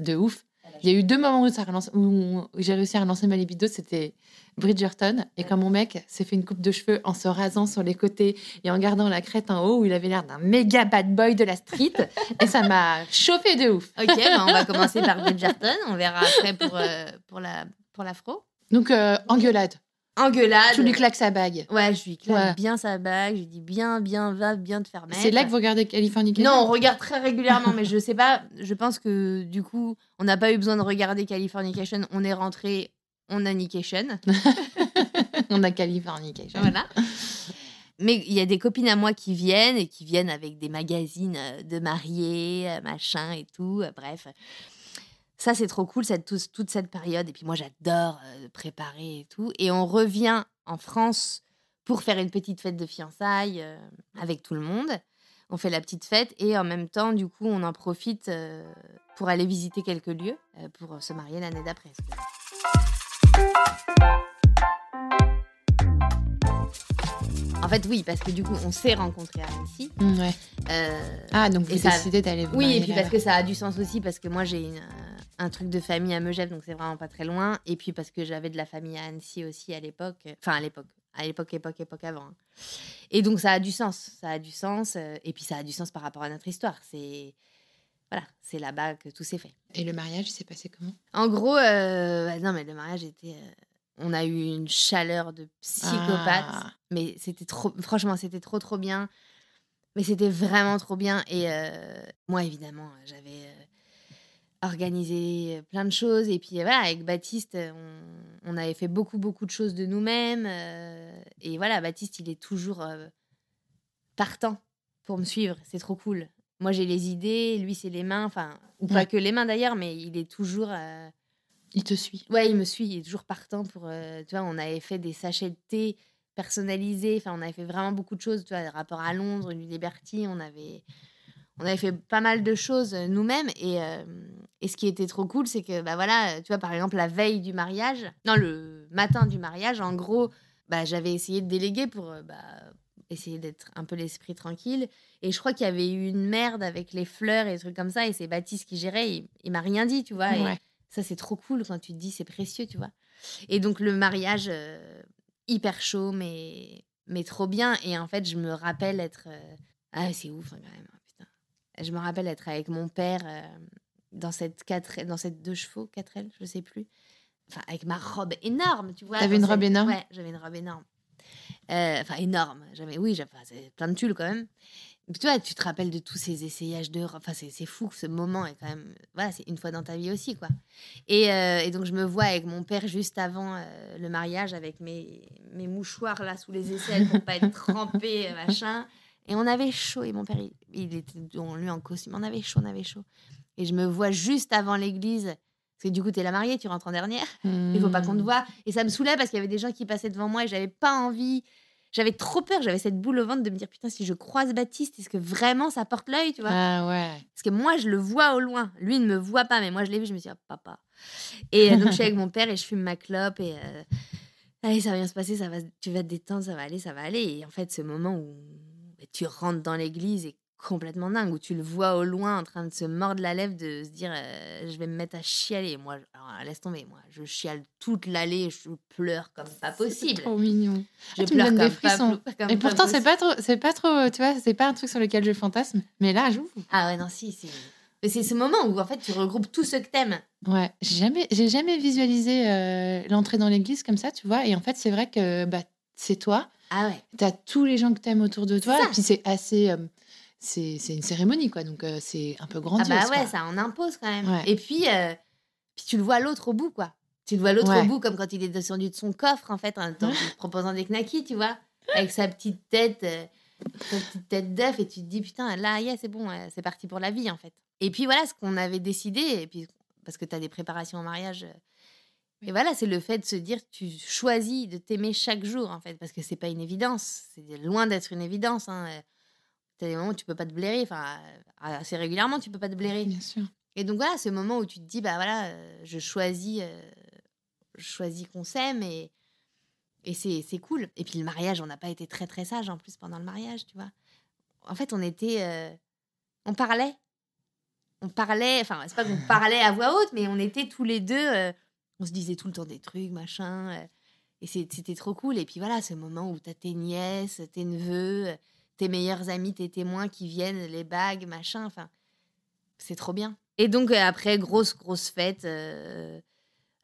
[SPEAKER 1] de ouf. Il y a eu deux moments où, ça relance, où j'ai réussi à relancer ma libido, c'était Bridgerton. Et quand mon mec s'est fait une coupe de cheveux en se rasant sur les côtés et en gardant la crête en haut, où il avait l'air d'un méga bad boy de la street. et ça m'a chauffé de ouf.
[SPEAKER 2] Ok, bah, on va commencer par Bridgerton. On verra après pour, euh, pour, la, pour l'afro.
[SPEAKER 1] Donc, euh, engueulade.
[SPEAKER 2] Engueulade.
[SPEAKER 1] Tu lui claques sa bague.
[SPEAKER 2] Ouais, je lui claque
[SPEAKER 1] Ouais.
[SPEAKER 2] bien sa bague. Je lui dis bien, bien, va bien te faire mettre.
[SPEAKER 1] C'est là que vous regardez Californication
[SPEAKER 2] Non, on regarde très régulièrement, mais je sais pas. Je pense que du coup, on n'a pas eu besoin de regarder Californication. On est rentré, on a nication.
[SPEAKER 1] On a Californication.
[SPEAKER 2] Voilà. Mais il y a des copines à moi qui viennent et qui viennent avec des magazines euh, de mariés, euh, machin et tout. euh, Bref. Ça, c'est trop cool, cette, tout- toute cette période. Et puis moi, j'adore euh, préparer et tout. Et on revient en France pour faire une petite fête de fiançailles euh, avec tout le monde. On fait la petite fête et en même temps, du coup, on en profite euh, pour aller visiter quelques lieux pour se marier l'année d'après. En fait, oui, parce que du coup, on s'est rencontrés à Annecy.
[SPEAKER 1] Mm, Ouais.
[SPEAKER 2] Euh,
[SPEAKER 1] Ah, donc vous décidez d'aller vous
[SPEAKER 2] oui, et puis parce que ça a du sens aussi, parce que moi j'ai une, un truc de famille à Megève, donc c'est vraiment pas très loin. Et puis parce que j'avais de la famille à Annecy aussi à l'époque. euh, Enfin, à l'époque. À l'époque, époque, époque avant. hein. Et donc ça a du sens. Ça a du sens. euh, et puis ça a du sens par rapport à notre histoire. C'est. Voilà, c'est là-bas que tout s'est fait.
[SPEAKER 1] Et le mariage, s'est passé comment?
[SPEAKER 2] En gros, euh, bah non, mais le mariage était. euh, on a eu une chaleur de psychopathe.
[SPEAKER 1] Ah.
[SPEAKER 2] Mais c'était trop. Franchement, c'était trop, trop bien. Mais c'était vraiment trop bien. Et euh, moi, évidemment, j'avais organisé plein de choses. Et puis voilà, avec Baptiste, on, on avait fait beaucoup, beaucoup de choses de nous-mêmes. euh, et voilà, Baptiste, il est toujours euh, partant pour me suivre. C'est trop cool. Moi, j'ai les idées, lui, c'est les mains. Enfin, ou pas
[SPEAKER 1] Ouais.
[SPEAKER 2] que les mains d'ailleurs, mais il est toujours. euh,
[SPEAKER 1] Il te suit.
[SPEAKER 2] Ouais, il me suit, il est toujours partant pour. euh, tu vois, on avait fait des sachets de thé personnalisés. Enfin, on avait fait vraiment beaucoup de choses. Tu vois, rapport à Londres, du Liberty, on avait, on avait fait pas mal de choses euh, nous-mêmes. Et, euh, et ce qui était trop cool, c'est que, bah voilà, tu vois, par exemple, la veille du mariage, non, le matin du mariage, en gros, bah, j'avais essayé de déléguer pour euh, bah, essayer d'être un peu l'esprit tranquille. Et je crois qu'il y avait eu une merde avec les fleurs et des trucs comme ça. Et c'est Baptiste qui gérait. Il, il m'a rien dit, tu vois. et- ça, c'est trop cool quand tu te dis c'est précieux, tu vois. Et donc, le mariage, euh, hyper chaud, mais, mais trop bien. Et en fait, je me rappelle être. euh, Ah, c'est ouf, hein, quand même. Je me rappelle être avec mon père euh, dans cette quatre, dans cette deux chevaux, 4L, je sais plus. Enfin, avec ma robe énorme, tu vois.
[SPEAKER 1] T'avais une robe énorme?
[SPEAKER 2] Ouais, j'avais une robe énorme. Euh, Enfin, énorme. J'avais, oui, j'avais plein de tulle quand même. Puis, tu vois, tu te rappelles de tous ces essayages de. Enfin, c'est fou, ce moment est quand même. Voilà, c'est une fois dans ta vie aussi, quoi. Et, euh, et donc, je me vois avec mon père juste avant euh, le mariage, avec mes, mes mouchoirs là sous les aisselles pour pas être trempé, euh, machin. Et on avait chaud. Et mon père, il, il était on, lui en costume. On avait chaud, on avait chaud. Et je me vois juste avant l'église. Parce que du coup, t'es la mariée, tu rentres en dernière. Il faut pas qu'on te voit. Et ça me saoulait parce qu'il y avait des gens qui passaient devant moi et j'avais pas envie. J'avais trop peur. J'avais cette boule au ventre de me dire putain, si je croise Baptiste, est-ce que vraiment ça porte l'œil, tu vois?
[SPEAKER 1] Ah ouais.
[SPEAKER 2] Parce que moi, je le vois au loin. Lui, il ne me voit pas, mais moi, je l'ai vu. Je me suis dit, Ah, papa. Et euh, donc, je suis avec mon père et je fume ma clope et. euh, Allez, ça va bien se passer, ça va, tu vas te détendre, ça va aller, ça va aller. Et en fait, ce moment où tu rentres dans l'église est complètement dingue, où tu le vois au loin en train de se mordre la lèvre, de se dire euh, je vais me mettre à chialer. Et moi, alors, laisse tomber, moi, je chiale toute l'allée, je pleure comme pas possible.
[SPEAKER 1] Trop mignon.
[SPEAKER 2] Je
[SPEAKER 1] Ah, tu me donnes des
[SPEAKER 2] comme
[SPEAKER 1] frissons.
[SPEAKER 2] pas, comme
[SPEAKER 1] Et pourtant, c'est pas trop, c'est pas trop, tu vois, c'est pas un truc sur lequel je fantasme. Mais là, j'ouvre.
[SPEAKER 2] Ah ouais, non, si, c'est. mais C'est ce moment où en fait tu regroupes tout ce que t'aimes.
[SPEAKER 1] Ouais, j'ai jamais, j'ai jamais visualisé euh, l'entrée dans l'église comme ça, tu vois. Et en fait, c'est vrai que bah, c'est toi.
[SPEAKER 2] Ah ouais.
[SPEAKER 1] T'as tous les gens que t'aimes autour de toi. Et puis c'est assez, euh, c'est, c'est une cérémonie quoi. Donc euh, c'est un peu
[SPEAKER 2] Ah
[SPEAKER 1] grandiose.
[SPEAKER 2] bah ouais,
[SPEAKER 1] quoi.
[SPEAKER 2] ça en impose quand même.
[SPEAKER 1] Ouais.
[SPEAKER 2] Et puis, euh, puis tu le vois l'autre au bout, quoi. Tu le vois l'autre
[SPEAKER 1] Ouais.
[SPEAKER 2] au bout, comme quand il est descendu de son coffre, en fait, en te proposant des knackis, tu vois, avec sa petite tête, euh, sa petite tête d'œuf, et tu te dis, putain, là, yeah, c'est bon, c'est parti pour la vie, en fait. Et puis voilà, ce qu'on avait décidé, et puis parce que tu as des préparations au mariage. Euh, Et voilà, c'est le fait de se dire, tu choisis de t'aimer chaque jour, en fait, parce que c'est pas une évidence. C'est loin d'être une évidence. Hein. T'as des moments où tu peux pas te blairer, enfin, euh, assez régulièrement, tu peux pas te blairer.
[SPEAKER 1] Bien sûr.
[SPEAKER 2] Et donc voilà, ce moment où tu te dis, bah voilà, euh, je choisis, euh, je choisis qu'on s'aime et, et c'est c'est cool. Et puis le mariage, on n'a pas été très très sage en plus pendant le mariage, tu vois. En fait, on était, euh, on parlait, on parlait, enfin c'est pas qu'on parlait à voix haute, mais on était tous les deux, euh, on se disait tout le temps des trucs, machin. euh, et c'était trop cool. Et puis voilà, ce moment où t'as tes nièces, tes neveux, tes meilleurs amis, tes témoins qui viennent, les bagues, machin. Enfin, c'est trop bien. Et donc, euh, après, grosse, grosse fête, euh,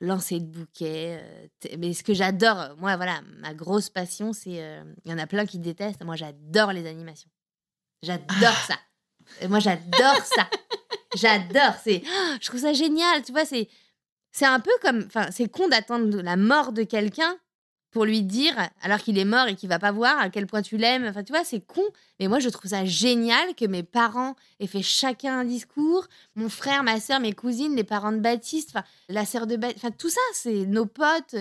[SPEAKER 2] lancer de bouquets. euh, mais ce que j'adore, moi, voilà, ma grosse passion, c'est. euh, Il y en a plein qui détestent. Moi, j'adore les animations. J'adore ça. Et moi, j'adore ça. J'adore. C'est, Ah, je trouve ça génial. Tu vois, c'est, c'est un peu comme, enfin, c'est con d'attendre la mort de quelqu'un pour lui dire, alors qu'il est mort et qu'il va pas voir à quel point tu l'aimes. Enfin, tu vois, c'est con. Mais moi, je trouve ça génial que mes parents aient fait chacun un discours. Mon frère, ma soeur, mes cousines, les parents de Baptiste, la sœur de Baptiste, enfin, tout ça, c'est nos potes.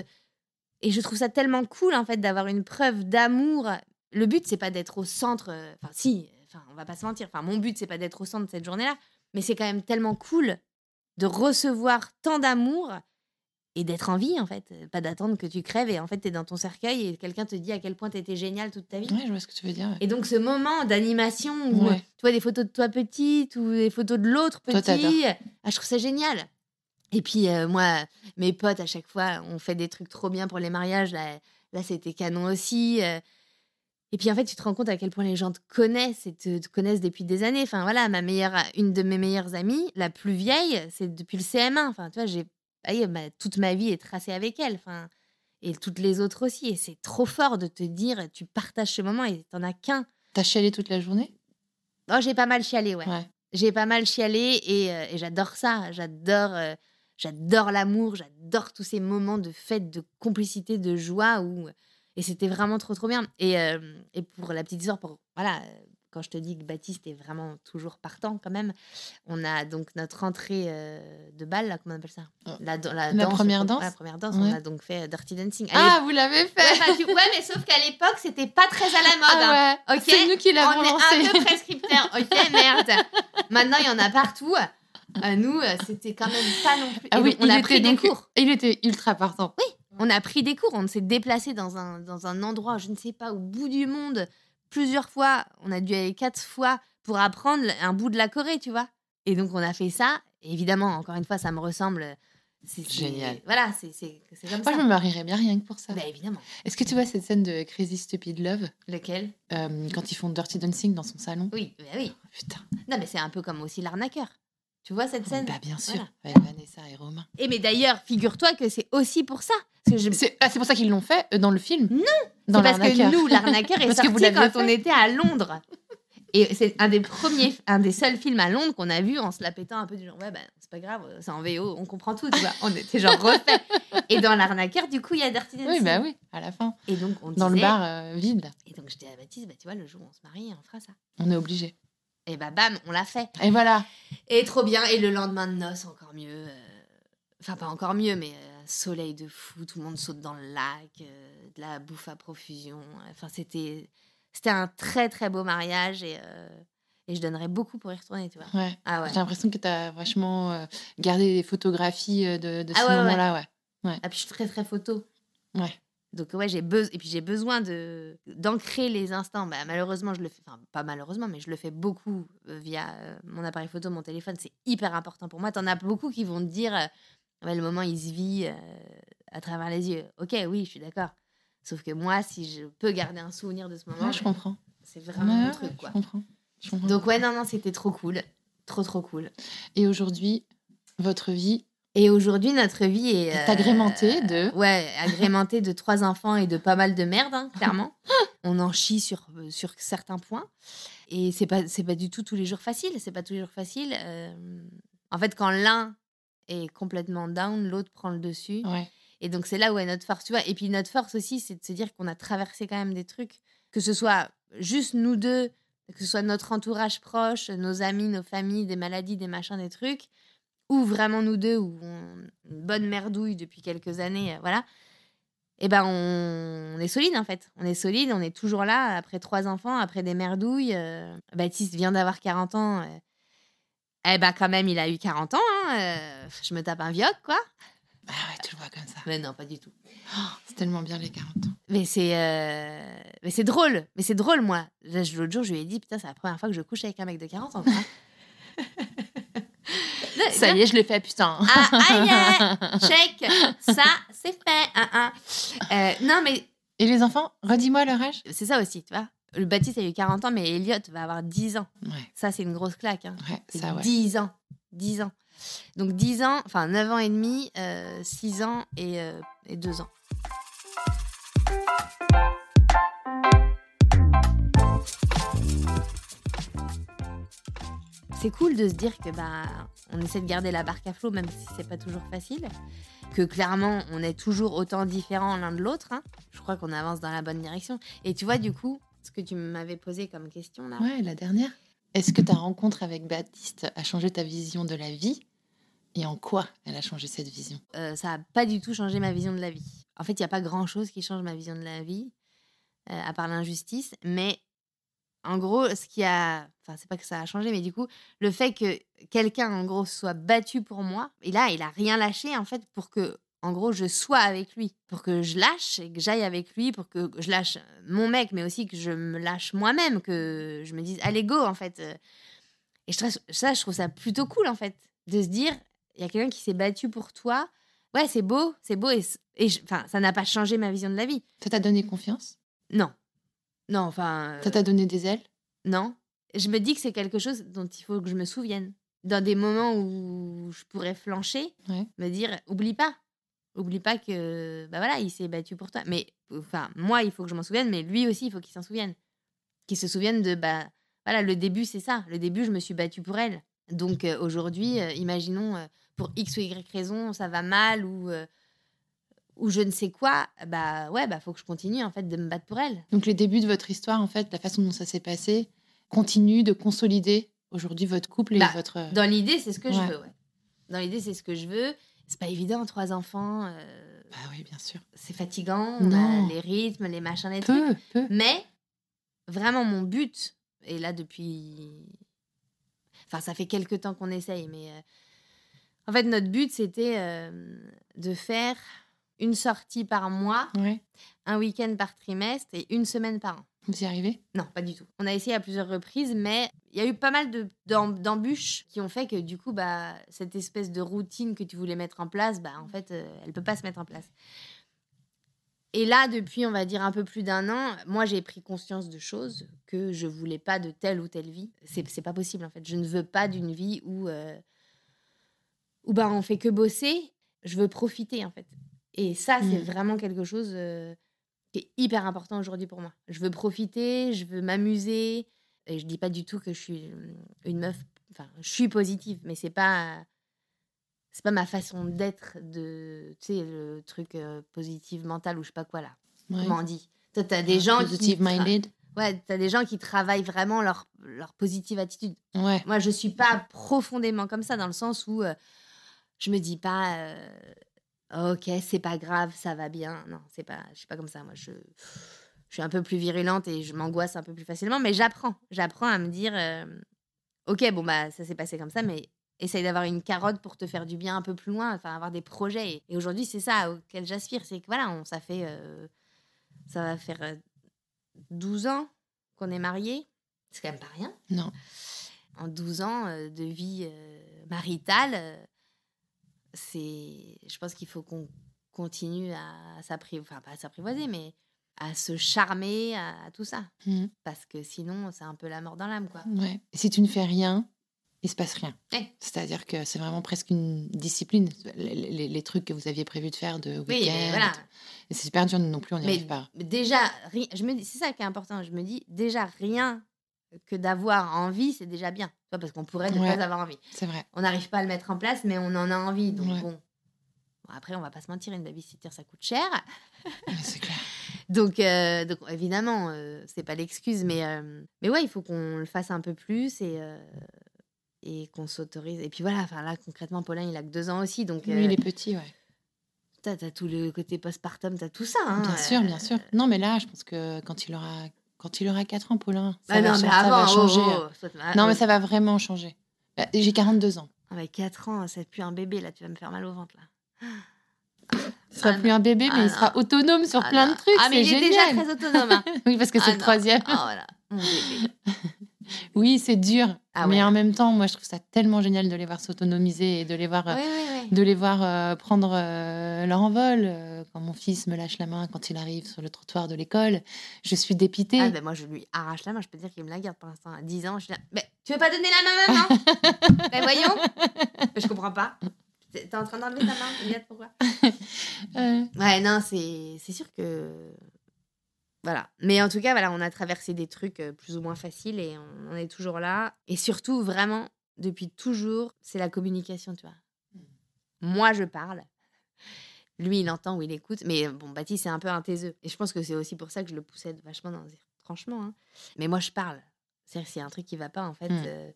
[SPEAKER 2] Et je trouve ça tellement cool, en fait, d'avoir une preuve d'amour. Le but, c'est pas d'être au centre. euh, Enfin, si, enfin, on va pas se mentir. Enfin, mon but, c'est pas d'être au centre de cette journée-là. Mais c'est quand même tellement cool de recevoir tant d'amour et d'être en vie, en fait. Pas d'attendre que tu crèves et en fait, tu es dans ton cercueil et quelqu'un te dit à quel point tu étais génial toute ta vie.
[SPEAKER 1] Ouais, je vois ce que tu veux dire. ouais.
[SPEAKER 2] Et donc, ce moment d'animation où
[SPEAKER 1] Ouais.
[SPEAKER 2] tu vois des photos de toi petite ou des photos de l'autre
[SPEAKER 1] Toi,
[SPEAKER 2] petit, ah, je trouve ça génial. Et puis, euh, moi, mes potes, à chaque fois, on fait des trucs trop bien pour les mariages. Là, là c'était canon aussi. euh. Et puis, en fait, tu te rends compte à quel point les gens te connaissent et te, te connaissent depuis des années. Enfin, voilà, ma meilleure, une de mes meilleures amies, la plus vieille, c'est depuis le CM1. Enfin, tu vois, j'ai, ma- toute ma vie est tracée avec elle. Enfin, et toutes les autres aussi. Et c'est trop fort de te dire, tu partages ce moment et t'en as qu'un.
[SPEAKER 1] T'as chialé toute la journée?
[SPEAKER 2] Oh, j'ai pas mal chialé, ouais.
[SPEAKER 1] Ouais.
[SPEAKER 2] J'ai pas mal chialé et, euh, et j'adore ça. J'adore, euh, j'adore l'amour. J'adore tous ces moments de fête, de complicité, de joie où et c'était vraiment trop trop bien. Et, euh, et pour la petite histoire, pour voilà, quand je te dis que Baptiste est vraiment toujours partant quand même, on a donc notre entrée euh, de bal, là, comment on appelle ça?
[SPEAKER 1] Euh,
[SPEAKER 2] la, dan- la
[SPEAKER 1] la
[SPEAKER 2] danse,
[SPEAKER 1] première danse
[SPEAKER 2] La première danse.
[SPEAKER 1] Ouais.
[SPEAKER 2] On a donc fait Dirty Dancing.
[SPEAKER 1] Ah, vous l'avez fait
[SPEAKER 2] Ouais, bah, tu- ouais, mais sauf qu'à l'époque, c'était pas très à la mode. hein.
[SPEAKER 1] Ah ouais.
[SPEAKER 2] Ok,
[SPEAKER 1] C'est nous qui l'avons
[SPEAKER 2] On est
[SPEAKER 1] lancé.
[SPEAKER 2] un peu prescripteur. Ok, merde. Maintenant, il y en a partout. Euh, nous, c'était quand même pas non plus.
[SPEAKER 1] Ah oui,
[SPEAKER 2] donc, on
[SPEAKER 1] il
[SPEAKER 2] a
[SPEAKER 1] était
[SPEAKER 2] pris des
[SPEAKER 1] donc-
[SPEAKER 2] cours.
[SPEAKER 1] Il était ultra partant.
[SPEAKER 2] On a pris des cours. On s'est déplacé dans un, dans un endroit, je ne sais pas, au bout du monde, plusieurs fois. On a dû aller quatre fois pour apprendre un bout de la Corée, tu vois. Et donc, on a fait ça. Et évidemment, encore une fois, ça me ressemble. C'est
[SPEAKER 1] Génial.
[SPEAKER 2] Voilà, c'est comme
[SPEAKER 1] Moi, je
[SPEAKER 2] ça.
[SPEAKER 1] me marierais bien rien que pour ça.
[SPEAKER 2] Bah, évidemment.
[SPEAKER 1] Est-ce que tu vois cette scène de Crazy Stupid Love?
[SPEAKER 2] Lequel?
[SPEAKER 1] Euh, quand ils font Dirty Dancing dans son salon
[SPEAKER 2] Oui, bah oui.
[SPEAKER 1] Oh, Putain,
[SPEAKER 2] Non, mais c'est un peu comme aussi l'arnaqueur. Tu vois cette scène?
[SPEAKER 1] Bah bien sûr,
[SPEAKER 2] Voilà.
[SPEAKER 1] avec Vanessa et Romain.
[SPEAKER 2] Et mais d'ailleurs, figure-toi que c'est aussi pour ça. Que.
[SPEAKER 1] C'est ah, c'est pour ça qu'ils l'ont fait euh, dans le film
[SPEAKER 2] Non,
[SPEAKER 1] dans
[SPEAKER 2] parce que nous, l'arnaqueur est
[SPEAKER 1] que vous
[SPEAKER 2] sorti
[SPEAKER 1] l'aviez
[SPEAKER 2] quand on était à Londres. Et c'est un des premiers, un des seuls films à Londres qu'on a vu en se la pétant un peu du genre, ouais, bah, c'est pas grave, c'est en VO, on comprend tout, tu vois. On était genre refait. Et dans l'arnaqueur, du coup, il y a Dirty Dancing.
[SPEAKER 1] Oui, bah oui, à la fin.
[SPEAKER 2] Et donc, on
[SPEAKER 1] Dans le bar euh, vide,
[SPEAKER 2] Et donc, je dis à Baptiste, bah, tu vois, le jour où on se marie, on fera ça.
[SPEAKER 1] on est obligé.
[SPEAKER 2] Et bah, bam, on l'a fait.
[SPEAKER 1] Et voilà.
[SPEAKER 2] Et trop bien. Et le lendemain de noces, encore mieux. euh, Enfin, pas encore mieux, mais euh, soleil de fou, tout le monde saute dans le lac, euh, de la bouffe à profusion. Enfin, c'était c'était un très très beau mariage et, euh, et je donnerais beaucoup pour y retourner, tu vois.
[SPEAKER 1] Ouais.
[SPEAKER 2] Ah ouais.
[SPEAKER 1] J'ai l'impression que tu as vachement euh, gardé des photographies euh, de, de
[SPEAKER 2] Ah
[SPEAKER 1] ce
[SPEAKER 2] ouais, ouais,
[SPEAKER 1] moment-là. Ouais.
[SPEAKER 2] Ah, puis je suis très très photo.
[SPEAKER 1] Ouais.
[SPEAKER 2] Donc ouais, j'ai besoin et puis j'ai besoin de d'ancrer les instants. Bah, malheureusement, je le fais enfin pas malheureusement, mais je le fais beaucoup euh, via euh, mon appareil photo, mon téléphone, c'est hyper important pour moi. T'en as beaucoup qui vont te dire euh, Ouais, le moment il se vit euh, à travers les yeux. OK, oui, je suis d'accord. Sauf que moi, si je peux garder un souvenir de ce moment,
[SPEAKER 1] Ouais, je comprends.
[SPEAKER 2] c'est vraiment
[SPEAKER 1] Ouais,
[SPEAKER 2] mon truc
[SPEAKER 1] je
[SPEAKER 2] quoi.
[SPEAKER 1] comprends. Je comprends.
[SPEAKER 2] Donc ouais, non non, c'était trop cool. Trop trop cool.
[SPEAKER 1] Et aujourd'hui, votre vie
[SPEAKER 2] Et aujourd'hui, notre vie est.
[SPEAKER 1] est agrémentée de.
[SPEAKER 2] Ouais, agrémentée de trois enfants et de pas mal de merde, hein, clairement. On en chie sur, euh, sur certains points. Et c'est pas, c'est pas du tout tous les jours facile. C'est pas tous les jours facile. Euh, en fait, quand l'un est complètement down, l'autre prend le dessus.
[SPEAKER 1] Ouais.
[SPEAKER 2] Et donc, c'est là où est notre force, tu vois. Et puis, notre force aussi, c'est de se dire qu'on a traversé quand même des trucs, que ce soit juste nous deux, que ce soit notre entourage proche, nos amis, nos familles, des maladies, des machins, des trucs, ou vraiment nous deux, on une bonne merdouille depuis quelques années, euh, voilà. Et ben, on, on est solide, en fait. On est solide, on est toujours là, après trois enfants, après des merdouilles. euh, Baptiste vient d'avoir 40 ans. euh, eh ben, quand même, il a eu 40 ans. hein, euh, je me tape un vioc, quoi.
[SPEAKER 1] Ah ouais, tu le vois comme ça.
[SPEAKER 2] Mais non, pas du tout.
[SPEAKER 1] C'est tellement bien les 40 ans.
[SPEAKER 2] Mais c'est euh, mais c'est drôle. Mais c'est drôle, moi. L'autre jour, je lui ai dit, putain, c'est la première fois que je couche avec un mec de 40 ans.
[SPEAKER 1] Ça y est, je l'ai fait, putain.
[SPEAKER 2] Ah, aïe, aïe, check. Ça, c'est fait. Euh, non, mais
[SPEAKER 1] Et les enfants, redis-moi leur âge.
[SPEAKER 2] c'est ça aussi, tu vois. Le Baptiste a eu 40 ans, mais Elliot va avoir 10 ans.
[SPEAKER 1] Ouais,
[SPEAKER 2] Ça, c'est une grosse claque. hein.
[SPEAKER 1] ouais, ça ouais.
[SPEAKER 2] 10 ans. 10 ans. Donc 10 ans, enfin 9 ans et demi, euh, 6 ans et, euh, et 2 ans. C'est cool de se dire que bah on essaie de garder la barque à flot même si c'est pas toujours facile. que clairement, on est toujours autant différents l'un de l'autre. hein. Je crois qu'on avance dans la bonne direction. Et tu vois, du coup, ce que tu m'avais posé comme question là.
[SPEAKER 1] Ouais, la dernière. Est-ce que ta rencontre avec Baptiste a changé ta vision de la vie? Et en quoi elle a changé cette vision?
[SPEAKER 2] Euh, ça n'a pas du tout changé ma vision de la vie. En fait, il n'y a pas grand-chose qui change ma vision de la vie, euh, à part l'injustice. Mais en gros, ce qui a... Enfin, c'est pas que ça a changé, mais du coup, le fait que quelqu'un, en gros, soit battu pour moi, et là, il a rien lâché, en fait, pour que, en gros, je sois avec lui. Pour que je lâche et que j'aille avec lui, pour que je lâche mon mec, mais aussi que je me lâche moi-même, que je me dise, allez, go, en fait. Et je trouve, ça, je trouve ça plutôt cool, en fait, de se dire, il y a quelqu'un qui s'est battu pour toi. Ouais, c'est beau, c'est beau. Et, je- ça n'a pas changé ma vision de la vie.
[SPEAKER 1] Ça t'a donné confiance?
[SPEAKER 2] Non. Non, enfin. euh,
[SPEAKER 1] Ça t'a donné des ailes?
[SPEAKER 2] non. Je me dis que c'est quelque chose dont il faut que je me souvienne. Dans des moments où je pourrais flancher,
[SPEAKER 1] Ouais.
[SPEAKER 2] me dire oublie pas. Oublie pas que. Bah voilà, il s'est battu pour toi. Mais, enfin, moi, il faut que je m'en souvienne, mais lui aussi, il faut qu'il s'en souvienne. Qu'il se souvienne de. Bah voilà, le début, c'est ça. Le début, je me suis battue pour elle. Donc euh, aujourd'hui, euh, imaginons, euh, pour X ou Y raison, ça va mal ou. ou je ne sais quoi, bah ouais, bah faut que je continue en fait de me battre pour elle.
[SPEAKER 1] Donc les débuts de votre histoire, en fait, la façon dont ça s'est passé, continue de consolider aujourd'hui votre couple et
[SPEAKER 2] Bah,
[SPEAKER 1] votre...
[SPEAKER 2] Dans l'idée, c'est ce que je veux, ouais. Dans l'idée, c'est ce que je veux. C'est pas évident, trois enfants, euh,
[SPEAKER 1] Bah oui, bien sûr.
[SPEAKER 2] c'est fatigant, on
[SPEAKER 1] Non.
[SPEAKER 2] a les rythmes, les machins, les trucs.
[SPEAKER 1] Peu, peu.
[SPEAKER 2] Mais vraiment, mon but, et là depuis. Enfin, ça fait quelques temps qu'on essaye, mais. euh, En fait, notre but, c'était euh, de faire une sortie par mois,
[SPEAKER 1] Ouais.
[SPEAKER 2] un week-end par trimestre et une semaine par an.
[SPEAKER 1] Vous y arrivez
[SPEAKER 2] Non, pas du tout. On a essayé à plusieurs reprises, mais il y a eu pas mal de- d'em- d'embûches qui ont fait que du coup, bah, cette espèce de routine que tu voulais mettre en place, bah, en fait, euh, elle peut pas se mettre en place. Et là, depuis, on va dire un peu plus d'un an, moi, j'ai pris conscience de choses que je voulais pas de telle ou telle vie. C'est c'est pas possible, en fait. Je ne veux pas d'une vie où, euh, où bah, on fait que bosser. Je veux profiter, en fait. Et ça, c'est
[SPEAKER 1] Mm.
[SPEAKER 2] vraiment quelque chose euh, qui est hyper important aujourd'hui pour moi. Je veux profiter, je veux m'amuser. Et je dis pas du tout que je suis euh, une meuf. Enfin, je suis positive, mais c'est pas c'est pas ma façon d'être de tu sais le truc euh, positive mental ou je sais pas quoi là.
[SPEAKER 1] Ouais.
[SPEAKER 2] Comment on dit? Toi, t'as des gens qui
[SPEAKER 1] Positive
[SPEAKER 2] tra-
[SPEAKER 1] minded
[SPEAKER 2] Ouais, t'as des gens qui travaillent vraiment leur leur positive attitude.
[SPEAKER 1] Ouais.
[SPEAKER 2] Moi, je suis pas profondément comme ça dans le sens où euh, je me dis pas euh, OK, c'est pas grave, ça va bien. Non, c'est pas je suis pas comme ça moi je je suis un peu plus virulente et je m'angoisse un peu plus facilement mais j'apprends, j'apprends à me dire euh, OK, bon bah ça s'est passé comme ça mais essaye d'avoir une carotte pour te faire du bien un peu plus loin, enfin avoir des projets et, aujourd'hui, c'est ça auquel j'aspire, c'est que voilà, on ça fait euh, ça va faire euh, 12 ans qu'on est mariés. C'est quand même pas rien
[SPEAKER 1] Non.
[SPEAKER 2] en 12 ans euh, de vie euh, maritale, euh, c'est, je pense qu'il faut qu'on continue à s'apprivoiser, enfin pas à s'apprivoiser, mais à se charmer, à, à tout ça.
[SPEAKER 1] Mhm.
[SPEAKER 2] Parce que sinon, c'est un peu la mort dans l'âme, quoi.
[SPEAKER 1] Ouais. Et si tu ne fais rien, il se passe rien.
[SPEAKER 2] Ouais.
[SPEAKER 1] C'est-à-dire que c'est vraiment presque une discipline. Les, les- les trucs que vous aviez prévu de faire de week-end.
[SPEAKER 2] Oui, mais voilà.
[SPEAKER 1] Et c'est super dur non plus, on n'y arrive pas.
[SPEAKER 2] déjà, ri- je me dis, c'est ça qui est important. Je me dis, déjà, rien que d'avoir envie, c'est déjà bien. Parce qu'on pourrait ne
[SPEAKER 1] Ouais.
[SPEAKER 2] pas avoir envie.
[SPEAKER 1] C'est vrai.
[SPEAKER 2] On n'arrive pas à le mettre en place, mais on en a envie. Donc
[SPEAKER 1] Ouais.
[SPEAKER 2] bon. Bon, Après, on va pas se mentir, une babysitter, ça coûte cher.
[SPEAKER 1] Ouais, c'est clair.
[SPEAKER 2] Donc, euh, donc évidemment, euh, c'est pas l'excuse, mais, euh, mais ouais, il faut qu'on le fasse un peu plus et, euh, et qu'on s'autorise. Et puis voilà, enfin là, concrètement, Paulin, il a que deux ans aussi, donc
[SPEAKER 1] Lui,
[SPEAKER 2] euh,
[SPEAKER 1] il est petit, ouais.
[SPEAKER 2] t'as as tout le côté postpartum, t'as tout ça. hein,
[SPEAKER 1] Bien sûr, bien sûr. Non, mais là, je pense que quand il aura, quand il aura 4 ans, Paulin, ça,
[SPEAKER 2] bah
[SPEAKER 1] va,
[SPEAKER 2] non, mais
[SPEAKER 1] ça va
[SPEAKER 2] avant,
[SPEAKER 1] changer.
[SPEAKER 2] oh, oh,
[SPEAKER 1] Non, mais
[SPEAKER 2] oh.
[SPEAKER 1] ça va vraiment changer. Bah, J'ai 42 ans.
[SPEAKER 2] Ah, mais 4 ans, c'est plus un bébé, là, tu vas me faire mal au ventre, là.
[SPEAKER 1] Ce sera
[SPEAKER 2] Ah
[SPEAKER 1] plus un bébé, mais
[SPEAKER 2] Ah
[SPEAKER 1] il sera
[SPEAKER 2] non.
[SPEAKER 1] autonome sur
[SPEAKER 2] Ah
[SPEAKER 1] plein de trucs.
[SPEAKER 2] Ah, mais il est déjà très autonome. hein.
[SPEAKER 1] Oui, parce que c'est le troisième.
[SPEAKER 2] Ah, voilà, mon bébé.
[SPEAKER 1] Oui, c'est dur.
[SPEAKER 2] Ah
[SPEAKER 1] mais en même temps, moi, je trouve ça tellement génial de les voir s'autonomiser et de les voir,
[SPEAKER 2] Ouais, ouais, ouais.
[SPEAKER 1] de les voir euh, prendre euh, leur envol. Euh, Quand mon fils me lâche la main quand il arrive sur le trottoir de l'école, je suis dépitée.
[SPEAKER 2] Ah, ben moi, je lui arrache la main. Je peux dire qu'il me la garde pour l'instant. À 10 ans, je suis là. Mais tu veux pas donner la main maintenant Ben voyons. Mais je comprends pas. T'es en train d'enlever ta main. Regarde pourquoi? Ouais, non, c'est sûr que. Voilà. Mais en tout cas, voilà, on a traversé des trucs euh, plus ou moins faciles et on en est toujours là. Et surtout, vraiment, depuis toujours, c'est la communication, tu vois. Moi, je parle. Lui, il entend ou il écoute. Mais bon, Baptiste, c'est un peu un taiseux. Et je pense que c'est aussi pour ça que je le poussais vachement dans franchement. hein. Mais moi, je parle. C'est-à-dire, s'il y a un truc qui va pas, en fait,
[SPEAKER 1] Mm.
[SPEAKER 2] euh,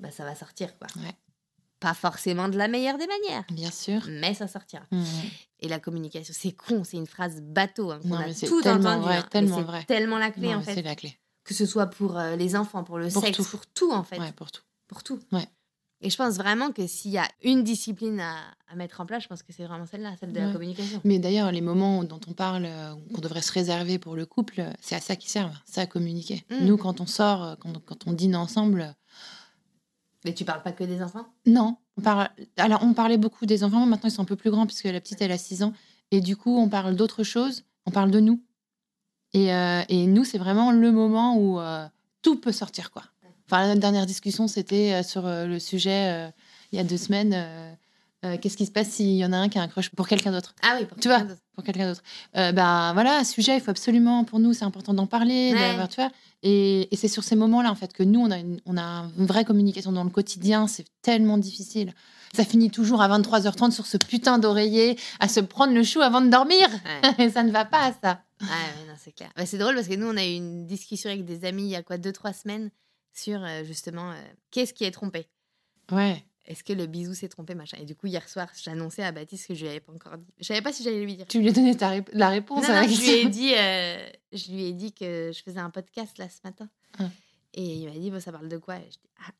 [SPEAKER 2] bah, ça va sortir, quoi.
[SPEAKER 1] Ouais.
[SPEAKER 2] Pas forcément de la meilleure des manières,
[SPEAKER 1] Bien sûr.
[SPEAKER 2] mais ça sortira.
[SPEAKER 1] Mhm.
[SPEAKER 2] Et la communication, c'est con, c'est une phrase bateau hein, qu'on
[SPEAKER 1] Non,
[SPEAKER 2] a
[SPEAKER 1] mais c'est
[SPEAKER 2] tout
[SPEAKER 1] tellement
[SPEAKER 2] entendu.
[SPEAKER 1] vrai,
[SPEAKER 2] hein,
[SPEAKER 1] tellement
[SPEAKER 2] c'est
[SPEAKER 1] vrai.
[SPEAKER 2] tellement la clé,
[SPEAKER 1] Non,
[SPEAKER 2] en fait.
[SPEAKER 1] C'est la clé.
[SPEAKER 2] Que ce soit pour euh, les enfants, pour le
[SPEAKER 1] Pour
[SPEAKER 2] sexe,
[SPEAKER 1] tout.
[SPEAKER 2] pour tout, en fait.
[SPEAKER 1] Ouais, pour tout.
[SPEAKER 2] Pour tout.
[SPEAKER 1] Ouais.
[SPEAKER 2] Et je pense vraiment que s'il y a une discipline à, à mettre en place, je pense que c'est vraiment celle-là, celle de la communication.
[SPEAKER 1] Mais d'ailleurs, les moments dont on parle, euh, qu'on devrait se réserver pour le couple, c'est à ça qu'ils servent, c'est à communiquer.
[SPEAKER 2] Mm.
[SPEAKER 1] Nous, quand on sort, euh, quand, quand on dîne ensemble,
[SPEAKER 2] Mais tu parles pas que des enfants?
[SPEAKER 1] Non. On parle, alors, on parlait beaucoup des enfants, maintenant ils sont un peu plus grands, puisque la petite, elle a 6 ans. Et du coup, on parle d'autres choses, on parle de nous. Et, euh, et nous, c'est vraiment le moment où euh, tout peut sortir, quoi. Enfin, la dernière discussion, c'était euh, sur le sujet, il y a deux semaines, euh, qu'est-ce qui se passe s'il y en a un qui a un crush pour quelqu'un d'autre?
[SPEAKER 2] Ah oui, pour
[SPEAKER 1] Tu vois,
[SPEAKER 2] quelqu'un d'autre.
[SPEAKER 1] pour quelqu'un d'autre. Euh, bah voilà, sujet, il faut absolument, pour nous, c'est important d'en parler,
[SPEAKER 2] Ouais.
[SPEAKER 1] tu vois. Et, et c'est sur ces moments-là, en fait, que nous, on a, une, on a une vraie communication dans le quotidien. C'est tellement difficile. Ça finit toujours à 23h30 sur ce putain d'oreiller, à se prendre le chou avant de dormir.
[SPEAKER 2] Ouais.
[SPEAKER 1] Et ça ne va pas, ça.
[SPEAKER 2] Ah ouais, non, c'est clair. Bah, c'est drôle parce que nous, on a eu une discussion avec des amis il y a quoi, deux, trois semaines sur euh, justement euh, qu'est-ce qui est trompé?
[SPEAKER 1] Ouais.
[SPEAKER 2] Est-ce que le bisou s'est trompé machin? Et du coup, hier soir, j'annonçais à Baptiste que je lui avais pas encore dit. Je savais pas si j'allais lui dire.
[SPEAKER 1] Tu lui as donné ta la réponse
[SPEAKER 2] Non,
[SPEAKER 1] à la
[SPEAKER 2] non, je lui ai
[SPEAKER 1] question.
[SPEAKER 2] dit, euh, je lui ai dit que je faisais un podcast là ce matin.
[SPEAKER 1] Ah.
[SPEAKER 2] Et il m'a dit, bon, ça parle de quoi? Et je dis, ah,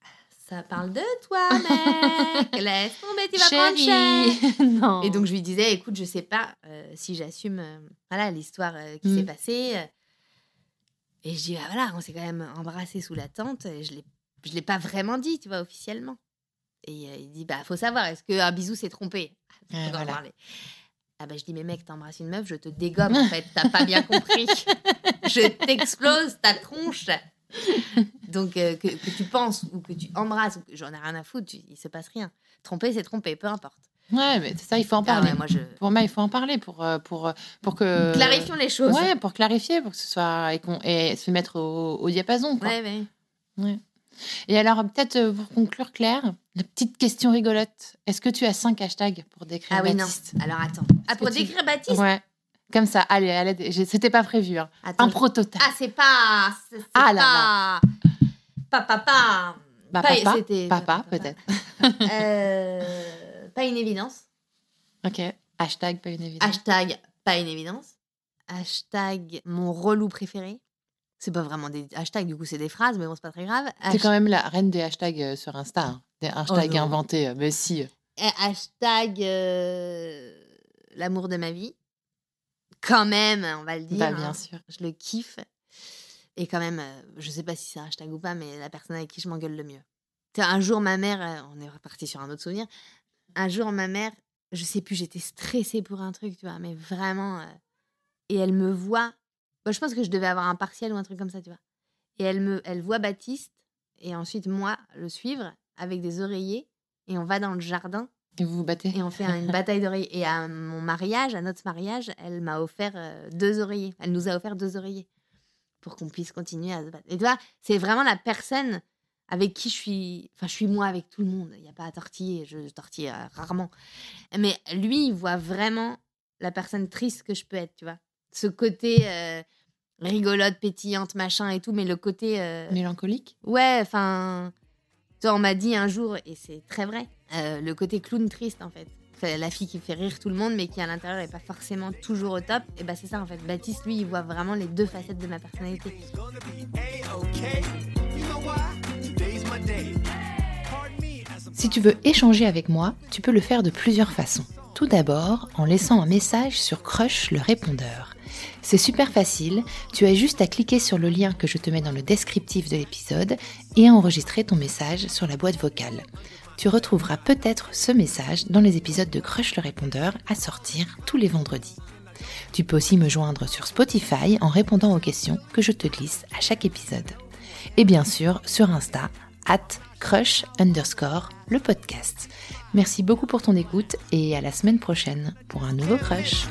[SPEAKER 2] ça parle de toi, mec. Laisse tomber, tu vas prendre cher.
[SPEAKER 1] Non.
[SPEAKER 2] Et donc je lui disais, écoute, je sais pas euh, si j'assume euh, voilà l'histoire qui
[SPEAKER 1] Mm.
[SPEAKER 2] s'est passée. Et je dis, ah, voilà, on s'est quand même embrassé sous la tente. Et je l'ai, je l'ai pas vraiment dit, tu vois, officiellement. Et euh, il dit, bah faut savoir, est-ce qu'un bisou s'est trompé? Ah,
[SPEAKER 1] Ouais, voilà.
[SPEAKER 2] parler. Ah bah je dis, mais mec, t'embrasses une meuf, je te dégomme en fait, t'as pas bien compris. je t'explose ta tronche. Donc euh, que, que tu penses ou que tu embrasses, j'en ai rien à foutre, tu- il se passe rien. Tromper, c'est tromper, peu importe.
[SPEAKER 1] Ouais, mais c'est ça, il faut en
[SPEAKER 2] Ah
[SPEAKER 1] parler.
[SPEAKER 2] ouais, moi je.
[SPEAKER 1] Pour moi, il faut en parler pour, euh, pour, pour que.
[SPEAKER 2] Clarifions les choses.
[SPEAKER 1] Ouais, pour clarifier, pour que ce soit. et, et se mettre au, au diapason. Quoi.
[SPEAKER 2] Ouais, ouais.
[SPEAKER 1] Et alors, peut-être euh, pour conclure, Claire, la petite question rigolote. Est-ce que tu as cinq hashtags pour décrire
[SPEAKER 2] Ah oui, non.
[SPEAKER 1] Baptiste?
[SPEAKER 2] Alors attends. Ah, pour
[SPEAKER 1] tu-
[SPEAKER 2] décrire Baptiste?
[SPEAKER 1] Ouais. Comme ça, allez, allez c'était pas prévu. hein.
[SPEAKER 2] Attends,
[SPEAKER 1] Un prototype.
[SPEAKER 2] Ah, c'est pas. C'est
[SPEAKER 1] Ah
[SPEAKER 2] pas.
[SPEAKER 1] là
[SPEAKER 2] Pas papa.
[SPEAKER 1] Bah,
[SPEAKER 2] pas-
[SPEAKER 1] papa, papa,
[SPEAKER 2] papa.
[SPEAKER 1] peut-être.
[SPEAKER 2] Euh, pas une évidence.
[SPEAKER 1] Ok. Hashtag pas une évidence.
[SPEAKER 2] Hashtag pas une évidence. Hashtag mon relou préféré. C'est pas vraiment des hashtags, du coup, c'est des phrases, mais bon, c'est pas très grave.
[SPEAKER 1] T'es quand même la reine des hashtags euh, sur Insta. hein. Des hashtags
[SPEAKER 2] Oh non.
[SPEAKER 1] inventés. euh, Mais si. euh.
[SPEAKER 2] Hashtag euh, l'amour de ma vie. Quand même, on va le dire.
[SPEAKER 1] Bah,
[SPEAKER 2] hein.
[SPEAKER 1] bien sûr.
[SPEAKER 2] Je le kiffe. Et quand même, je sais pas si c'est un hashtag ou pas, mais la personne avec qui je m'engueule le mieux. Un jour, ma mère, on est reparti sur un autre souvenir. Un jour, ma mère, je sais plus, j'étais stressée pour un truc, tu vois, mais vraiment. euh, et elle me voit. Bah, je pense que je devais avoir un partiel ou un truc comme ça, tu vois. Et elle me, elle voit Baptiste et ensuite moi le suivre avec des oreillers et on va dans le jardin
[SPEAKER 1] Et vous vous battez
[SPEAKER 2] et on fait une bataille d'oreillers. Et à mon mariage, à notre mariage, elle m'a offert euh, deux oreillers. Elle nous a offert deux oreillers pour qu'on puisse continuer à se battre. Et tu vois, c'est vraiment la personne avec qui je suis. Enfin, je suis moi avec tout le monde. Il n'y a pas à tortiller. Je, je tortille euh, rarement. Mais lui, il voit vraiment la personne triste que je peux être, tu vois. Ce côté euh, rigolote, pétillante, machin et tout, mais le côté. euh,
[SPEAKER 1] Mélancolique?
[SPEAKER 2] Ouais, enfin. Tu vois, on m'a dit un jour, et c'est très vrai, euh, le côté clown triste en fait. Enfin, la fille qui fait rire tout le monde, mais qui à l'intérieur n'est pas forcément toujours au top. Et bah, c'est ça en fait. Baptiste, lui, il voit vraiment les deux facettes de ma personnalité.
[SPEAKER 1] Si tu veux échanger avec moi, tu peux le faire de plusieurs façons. Tout d'abord, en laissant un message sur Crush le répondeur. C'est super facile, tu as juste à cliquer sur le lien que je te mets dans le descriptif de l'épisode et à enregistrer ton message sur la boîte vocale. Tu retrouveras peut-être ce message dans les épisodes de Crush le répondeur à sortir tous les vendredis. Tu peux aussi me joindre sur Spotify en répondant aux questions que je te glisse à chaque épisode. Et bien sûr sur Insta, at crush underscore le podcast. Merci beaucoup pour ton écoute et à la semaine prochaine pour un nouveau crush.